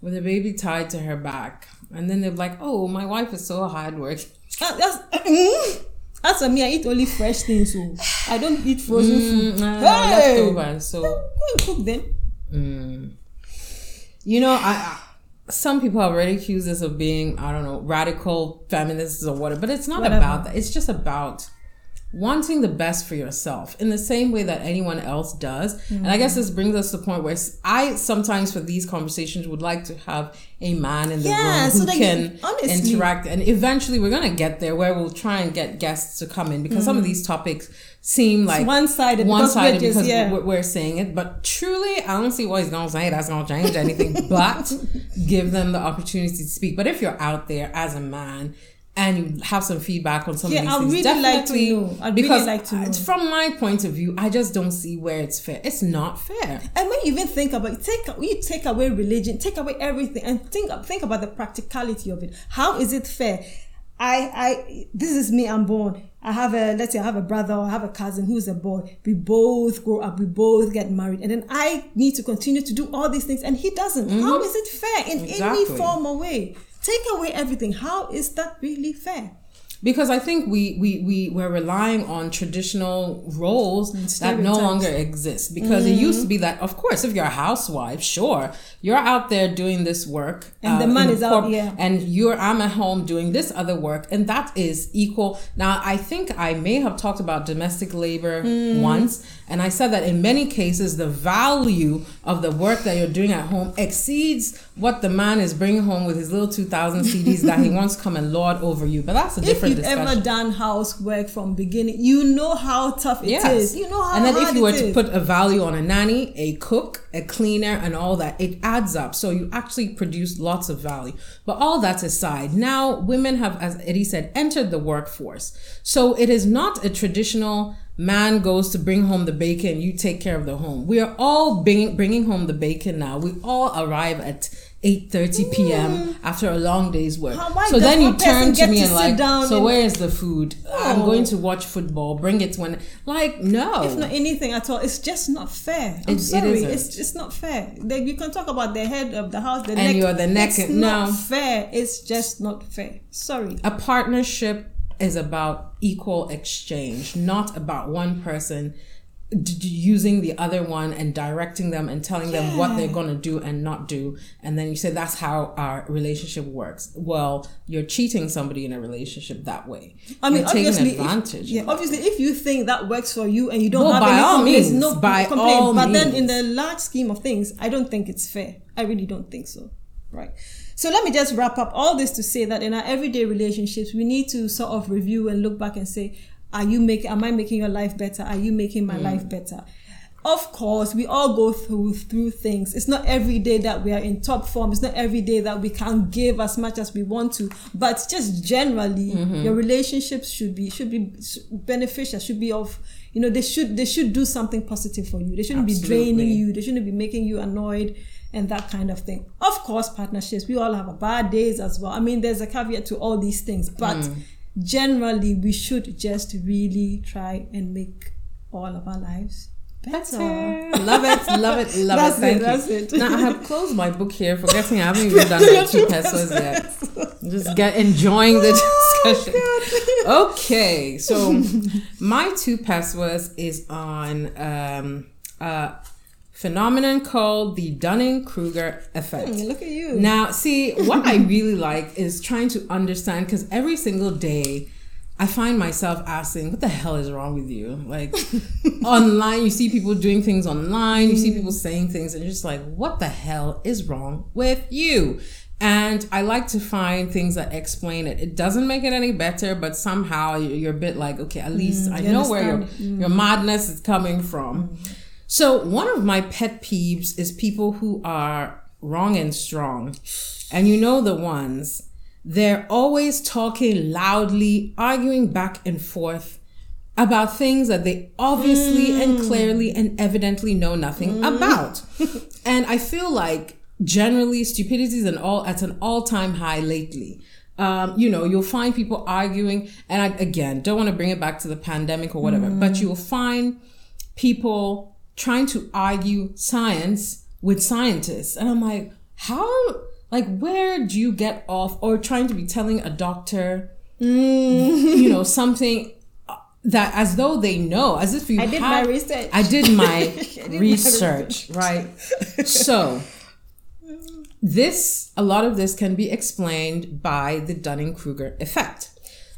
with a baby tied to her back and then they're like oh my wife is so hard working uh, that's, mm, as for me, I eat only fresh things. So I don't eat frozen food. Mm, uh, Hey! leftovers so Go and cook them. You know, I, I some people have already accused us of being, I don't know, radical feminists or whatever, but it's not Whatever. about that. It's just about wanting the best for yourself in the same way that anyone else does. And I guess this brings us to the point where I sometimes for these conversations would like to have a man in the Yeah, room who can honestly- interact. And eventually we're going to get there where we'll try and get guests to come in because some of mm. these topics seem like one-sided because one-sided just- because yeah. we're, we're saying it, but truly, I don't see what he's gonna say that's gonna change anything. but give them the opportunity to speak. But if you're out there as a man and you have some feedback on some Yeah, of these I'd things, really like to know. I'd really like to know. from my point of view, I just don't see where it's fair. It's not fair. And when you even think about it, take you take away religion, take away everything, and think think about the practicality of it. How is it fair? I I this is me. I'm born. I have a let's say I have a brother or I have a cousin who's a boy. We both grow up. We both get married, and then I need to continue to do all these things, and he doesn't. How mm-hmm. is it fair in any form or way? Take away everything. How is that really fair? Because I think we we we we're relying on traditional roles that no longer exist because it used to be that of course if you're a housewife sure you're out there doing this work uh, And the man in is out, yeah. and you're I'm at home doing this other work and that is equal now I think I may have talked about domestic labor Hmm. once and I said that in many cases the value of the work that you're doing at home exceeds what the man is bringing home with his little 2000 cedis that he wants to come and lord over you but that's a different you've discussion ever done housework from beginning, you know how tough it is. Yes. You know how and then if you were to is. put a value on a nanny, a cook, a cleaner, and all that, it adds up. So you actually produce lots of value. But all that aside, now women have, as Eddie said, entered the workforce. So it is not a traditional man goes to bring home the bacon, you take care of the home. We are all bringing, bringing home the bacon now. We all arrive at 8.30 p.m. after a long day's work. Mm. How- so then you turn to me and sit like, down so and- where is the food? I'm going to watch football. Bring it when, like, no. If not anything at all. It's just not fair. I'm It- it sorry. isn't. it's it's not fair. They, you can talk about the head of the house, the And neck. you're the neck It's and- not no. fair. It's just not fair. Sorry. a partnership is about equal exchange, not about one person d- using the other one and directing them and telling them what they're going to do and not do. And then you say that's how our relationship works. Well, you're cheating somebody in a relationship that way. I mean, you're taking obviously, if- advantage. yeah, obviously, if you think that works for you and you don't Well, have by any all complaints, means, no by complaint. all but then, in the large scheme of things, I don't think it's fair. I really don't think so. Right. So let me just wrap up all this to say that in our everyday relationships, we need to sort of review and look back and say, are you making? Am I making your life better? Are you making my Mm. life better? Of course, we all go through through things. It's not every day that we are in top form. It's not every day that we can give as much as we want to. But just generally, Mm-hmm. your relationships should be should be beneficial. Should be of you know they should they should do something positive for you. They shouldn't be draining you. They shouldn't be making you annoyed and that kind of thing. Of course, partnerships. We all have bad days as well. I mean, there's a caveat to all these things, but Mm. Generally, we should just really try and make all of our lives better. Love it, love it, love That's it. Thank it, you. that's it. Now I have closed my book here, forgetting I haven't even done my two pesos yet. Just get enjoying the discussion. okay, so my two pesos is on um, a phenomenon called the Dunning Kruger effect. Hmm, look at you. Now, see, what I really like is trying to understand because every single day I find myself asking, what the hell is wrong with you? Like, online, you see people doing things online, you see mm. people saying things, and you're just like, what the hell is wrong with you? And I like to find things that explain it. It doesn't make it any better, but somehow you- you're a bit like, okay, at least mm, I you know where your, understand. your mm. madness is coming from. So one of my pet peeves is people who are wrong and strong. And you know the ones. They're always talking loudly, arguing back and forth about things that they obviously and hmm. clearly and evidently know nothing hmm. about. and I feel like generally stupidity is an all at an all-time high lately. Um, you know, you'll find people arguing, and I, again, don't want to bring it back to the pandemic or whatever, but hmm. you'll find people trying to argue science with scientists. And I'm like, how, like, where do you get off? Or trying to be telling a doctor, mm. you know, something that as though they know, as if you I did have- my research. I did my did my research, right? So, this, a lot of this can be explained by the Dunning Kruger effect.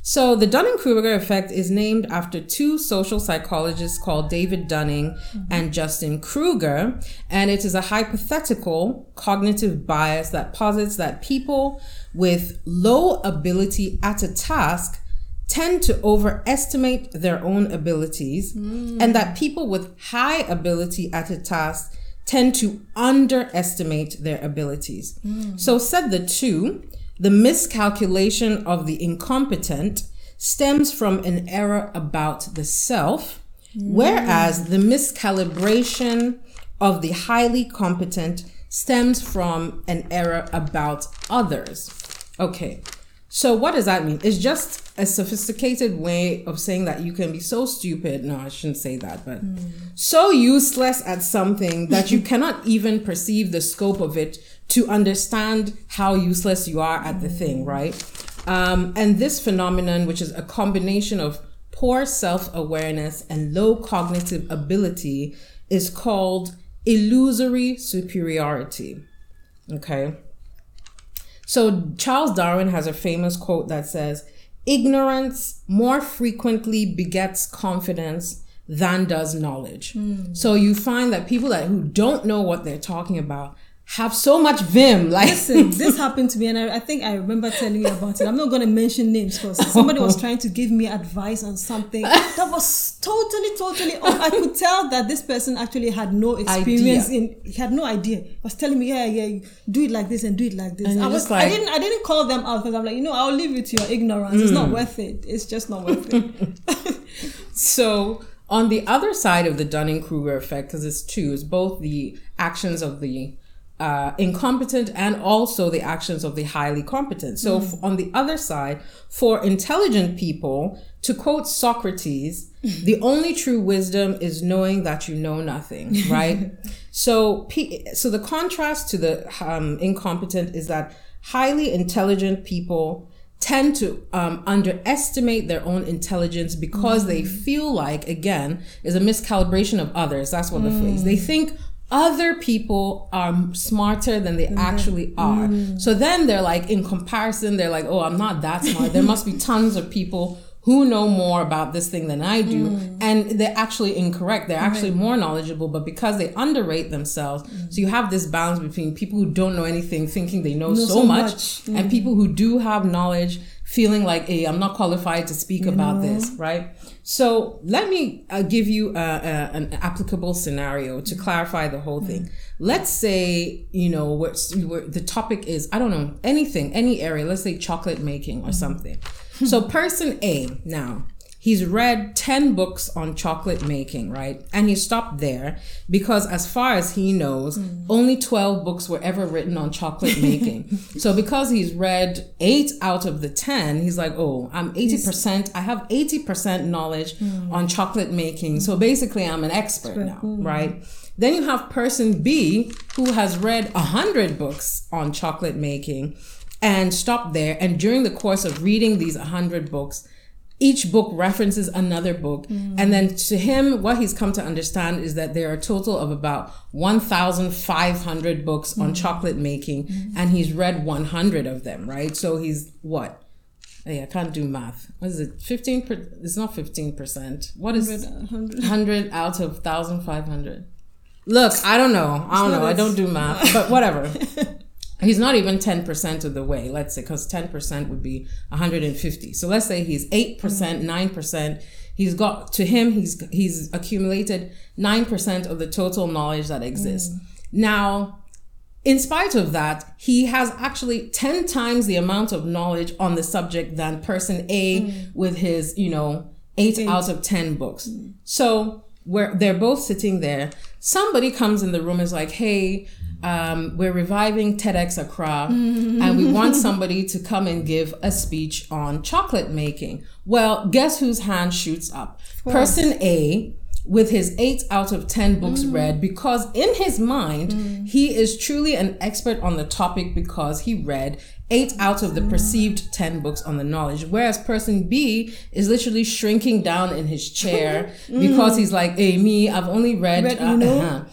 So, the Dunning Kruger effect is named after two social psychologists called David Dunning mm-hmm. and Justin Kruger, and it is a hypothetical cognitive bias that posits that people with low ability at a task tend to overestimate their own abilities, mm. and that people with high ability at a task tend to underestimate their abilities. Mm. So, said the two, the miscalculation of the incompetent stems from an error about the self, whereas the miscalibration of the highly competent stems from an error about others. Okay. So what does that mean? It's just a sophisticated way of saying that you can be so stupid. No, I shouldn't say that, but hmm. so useless at something that you cannot even perceive the scope of it to understand how useless you are at the thing, right? Um, and this phenomenon, which is a combination of poor self awareness and low cognitive ability, is called illusory superiority. Okay. So Charles Darwin has a famous quote that says, Ignorance more frequently begets confidence than does knowledge. Mm. So you find that people that who don't know what they're talking about have so much vim. Like listen, this happened to me, and I, I, think I remember telling you about it. I'm not going to mention names because somebody was trying to give me advice on something that was totally, totally off. I could tell that this person actually had no experience idea. in. He had no idea. He was telling me, yeah, yeah, do it like this and do it like this. And I was, like, I didn't, I didn't call them out because I'm like, you know, I'll leave you to your ignorance. Mm. It's not mm. worth it. It's just not worth it. so. On the other side of the Dunning Kruger effect, because it's two, is both the actions of the uh, incompetent and also the actions of the highly competent. So, mm. f- on the other side, for intelligent people, to quote Socrates, the only true wisdom is knowing that you know nothing, right? so, P- so the contrast to the um, incompetent is that highly intelligent people tend to um, underestimate their own intelligence because mm. they feel like, again, is a miscalibration of others. That's what mm. the phrase. They think other people are smarter than they mm-hmm. actually are. Mm. So then they're like, in comparison, they're like, oh, I'm not that smart. there must be tons of people who know more about this thing than I do. Mm. And they're actually incorrect. They're actually right. more knowledgeable, but because they underrate themselves, mm. so you have this balance between people who don't know anything thinking they know, know so, so, much, much. Mm. and people who do have knowledge feeling like, hey, I'm not qualified to speak about this, right? So let me uh, give you a, a, an applicable scenario to clarify the whole thing. Let's say, you know, what the topic is, I don't know, anything, any area, let's say chocolate making or something. so person A now, he's read 10 books on chocolate making, right? And he stopped there because, as far as he knows, mm. only 12 books were ever written on chocolate making. so, because he's read eight out of the 10, he's like, oh, I'm 80%, I have 80% knowledge mm. on chocolate making. So, basically, I'm an expert now, mm. right? Then you have person B who has read 100 books on chocolate making and stopped there. And during the course of reading these 100 books, each book references another book. Mm. And then to him, what he's come to understand is that there are a total of about 1,500 books mm. on chocolate making, mm. and he's read 100 of them, right? So he's what? Hey, I can't do math. What is it? 15 per, it's not 15%. What is 100, 100. 100 out of 1,500? Look, I don't know. I don't know. I don't do math, but whatever. he's not even 10% of the way, let's say, because 10% would be 150. So let's say he's 8%, percent 9%. Mm. He's got, to him, he's, he's accumulated 9% of the total knowledge that exists. Mm. Now, in spite of that, he has actually 10 times the amount of knowledge on the subject than person A mm. with his, you know, eight, eight, out of 10 books. Mm. So where they're both sitting there, somebody comes in the room and is like, hey, um, we're reviving TEDx Accra and we want somebody to come and give a speech on chocolate making. Well, guess whose hand shoots up? Person A with his eight out of 10 books mm. read because in his mind, mm. he is truly an expert on the topic because he read eight out of the perceived 10 books on the knowledge. Whereas person B is literally shrinking down in his chair mm. because he's like, hey, me, I've only read, read uh, you know? uh-huh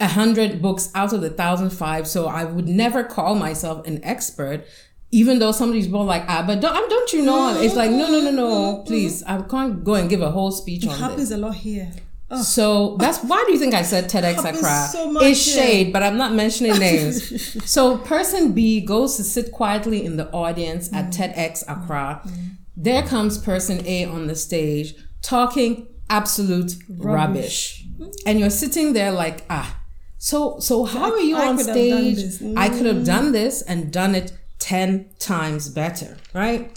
a hundred books out of the thousand five. So I would never call myself an expert, even though somebody's more like, ah, but don't, don't you know? It's like, no, no, no, no, please. I can't go and give a whole speech it on happens this. a lot here. Oh. So that's why do you think I said TEDx Accra? So it's shade, but I'm not mentioning names. so person B goes to sit quietly in the audience at mm. TEDx Accra. Mm. There comes person A on the stage talking absolute rubbish. rubbish. And you're sitting there like, ah, so so how are you I on stage? Mm. I could have done this and done it 10 times better, right?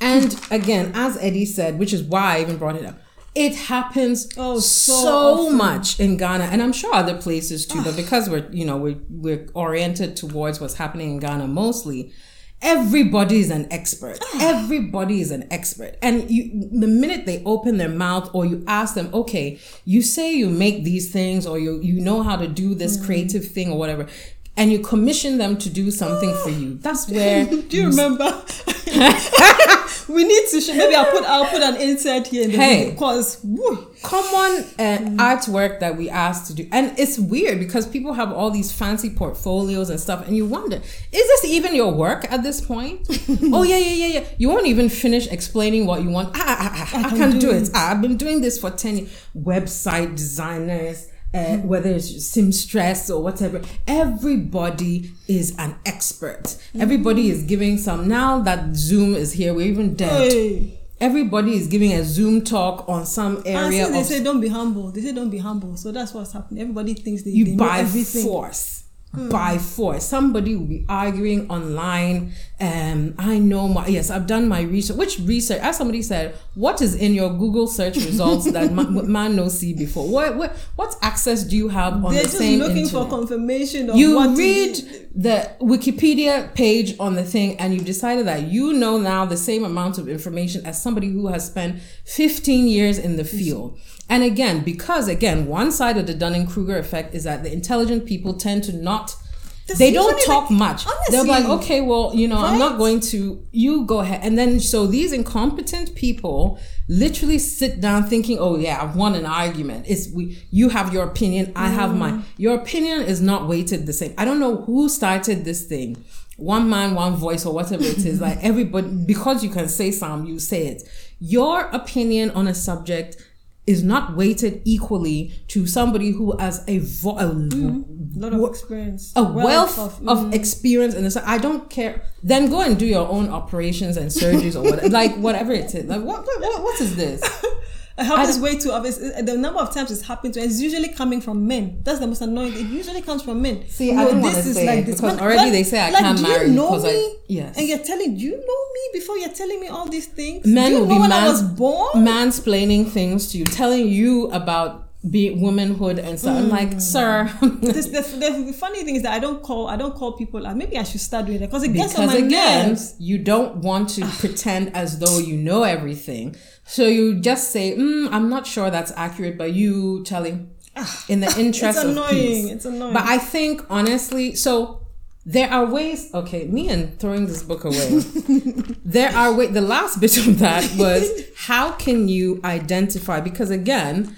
And again, as Eddie said, which is why I even brought it up, it happens oh, so, so much in Ghana, and I'm sure other places too. but because we're you know we're we're oriented towards what's happening in Ghana mostly, everybody is an expert. Ah. Everybody is an expert. And you, the minute they open their mouth or you ask them, okay, you say you make these things or you, you know how to do this mm. creative thing or whatever. and you commission them to do something for you. That's where. Do you remember? we need to show, maybe I'll put I'll put an insert here in the Hey. because woo, common uh, artwork that we asked to do and it's weird because people have all these fancy portfolios and stuff and you wonder is this even your work at this point oh yeah yeah yeah yeah you won't even finish explaining what you want ah, ah, ah, ah, I, can can do do it. it ah, i've been doing this for 10 years website designers uh, whether it's seamstress or whatever, everybody is an expert. Everybody is giving some. Now that Zoom is here, we're even dead. hey. Everybody is giving a Zoom talk on some And area they say don't be humble, they say don't be humble. So that's what's happening. Everybody thinks they, they you know by everything. force by force. Somebody will be arguing online um i know my yes i've done my research which research as somebody said what is in your google search results that man, man no see before? What, what what access do you have on They're the just looking internet? for confirmation of you read the wikipedia page on the thing and you've decided that you know now the same amount of information as somebody who has spent 15 years in the field and again because again one side of the dunning-kruger effect is that the intelligent people tend to not That's they don't talk the- much they're like okay well you know i'm not going to you go ahead. And then so these incompetent people literally sit down thinking oh yeah i've won an argument. It's we you have your opinion i have Mm. mine your opinion is not weighted the same. I don't know who started this thing. One man one voice or whatever it is like everybody because you can say some you say it. Your opinion on a subject is not weighted equally to somebody who has a, vo- a A lot of experience. a wealth of, mm, experience and so I don't care. Then go and do your own operations and surgeries or whatever, like whatever it is. Like what, what, what is this? I have this way too obvious. The number of times it's happened to, it's usually coming from men. That's the most annoying. It usually comes from men. See, I don't wanna say it because already they say I can't marry. do you know because I- me? yes. And you're telling, do you know me before you're telling me all these things? Men do you will know be when I mans- was born? mansplaining things to you, telling you about be womanhood and stuff. I'm Mm. like, sir, This, the, the, the funny thing is that I don't call I don't call people out. Maybe I should start doing that because it gets on my again, nerves. you don't want to pretend as though you know everything. So you just say, mm, I'm not sure that's accurate, but you telling in the interest It's of annoying. peace. It's annoying. But I think honestly, so there are ways. Okay, me and throwing this book away. there are ways. The last bit of that was how can you identify? Because again,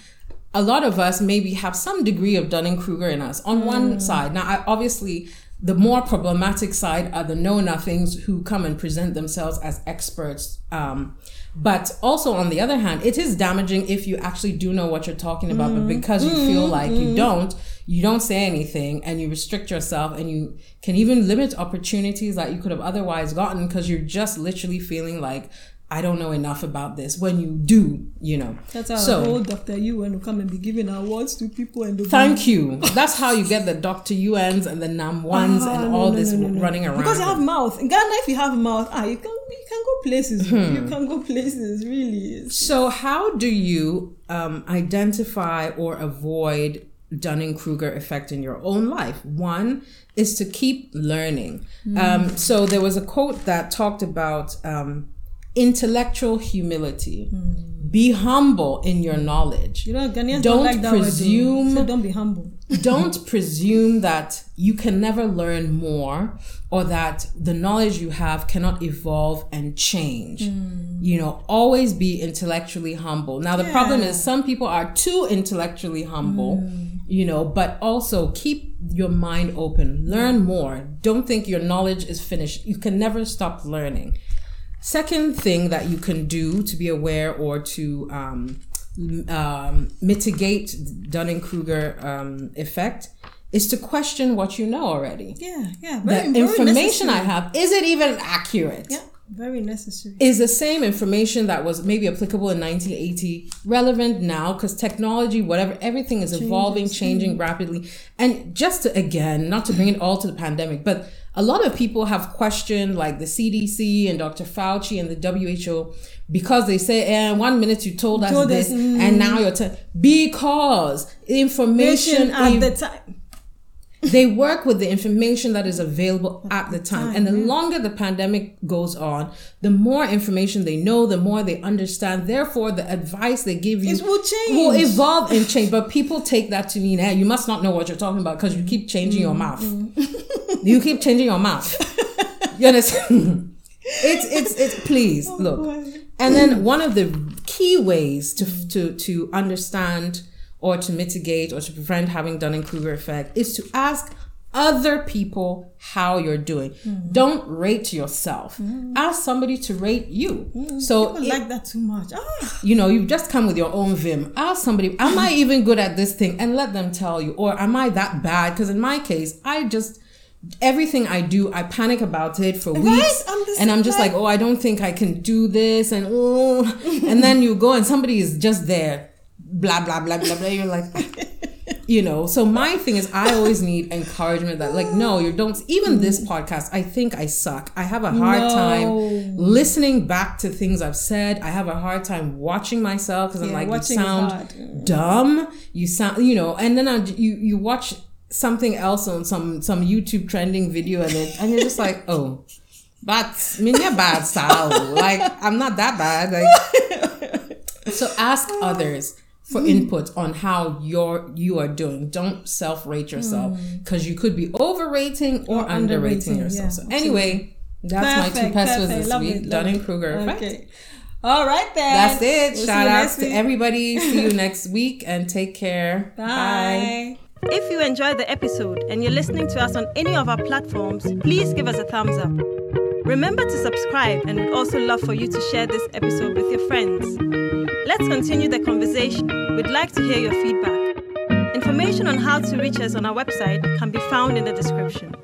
a lot of us maybe have some degree of Dunning Kruger in us on one side. Now, I, obviously, the more problematic side are the know nothings who come and present themselves as experts. Um, but also, on the other hand, it is damaging if you actually do know what you're talking about, but because you feel like you don't, you don't say anything and you restrict yourself and you can even limit opportunities that you could have otherwise gotten because you're just literally feeling like, I don't know enough about this when you do, you know. That's how so, old Dr. UN will come and be giving awards to people and Thank you. That's how you get the Dr. UNs and the NAM ones Ah, and no, all no, this no. running around. Because you have mouth. In Ghana, if you have mouth, ah, you can you can go places. Hmm. You can go places. Really. So, how do you um, identify or avoid Dunning Kruger effect in your own life? One is to keep learning. Um, so, there was a quote that talked about um, intellectual humility. Be humble in your knowledge. You know, Ghanaians don't, Don't like that word, though. presume- So don't be humble. Don't presume that you can never learn more or that the knowledge you have cannot evolve and change. You know, always be intellectually humble. Now, the problem is some people are too intellectually humble, you know, but also keep your mind open, learn more. Don't think your knowledge is finished. You can never stop learning. Second thing that you can do to be aware or to um, um, mitigate Dunning Kruger um, effect is to question what you know already. Yeah, yeah. The Very, very information I have, is it even accurate? Yeah, very necessary. Is the same information that was maybe applicable in 1980 relevant now? Because technology, whatever, everything is evolving, changing rapidly. And just to, again, not to bring it all to the pandemic, but a lot of people have questioned like the CDC and Dr. Fauci and the WHO because they say, eh, one minute you told us Told us, this and now mm. you're telling, because information at ev- the time. they work with the information that is available at the time. And the longer the pandemic goes on, the more information they know, the more they understand. Therefore, the advice they give you It will change. will evolve and change. But people take that to mean, hey, you must not know what you're talking about because mm-hmm. mm. you keep changing your mouth. you keep changing your mouth. You understand? it's it's it's please Oh, look. And then one of the key ways to to to understand or to mitigate or to prevent having Dunning Kruger effect is to ask other people how you're doing. Hmm. Don't rate yourself. Ask somebody to rate you. So People it- like that too much. Ah, you know, you've just come with your own vim. Ask somebody, am I even good at this thing? And let them tell you. Or am I that bad? Because in my case, I just, everything I do, I panic about it for weeks. I'm and I'm just like, oh, I don't think I can do this. And, oh, and then you go and somebody is just there, blah, blah, blah, blah, blah. You're like, you know so my thing is i always need encouragement that like no you don't even this podcast i think i suck i have a hard No. time listening back to things i've said i have a hard time watching myself because i'm Yeah, like you sound dumb you sound you know and then I, you you watch something else on some some youtube trending video and it and you're just like oh but mean, you're bad style. Like, I'm not that bad. Like, so ask others for input on how you're you are doing. Don't self rate yourself mm. because you could be overrating or, Or underrating underrating, yourself. yeah, so anyway, that's my two perfect, pesos this Love week. Dunning. Kruger. Okay. All right then. That's it. We'll Shout outs to everybody. See you next week and take care. Bye. If you enjoyed the episode and you're listening to us on any of our platforms, please give us a thumbs up. Remember to subscribe, and we'd also love for you to share this episode with your friends. Let's continue the conversation. We'd like to hear your feedback. Information on how to reach us on our website can be found in the description.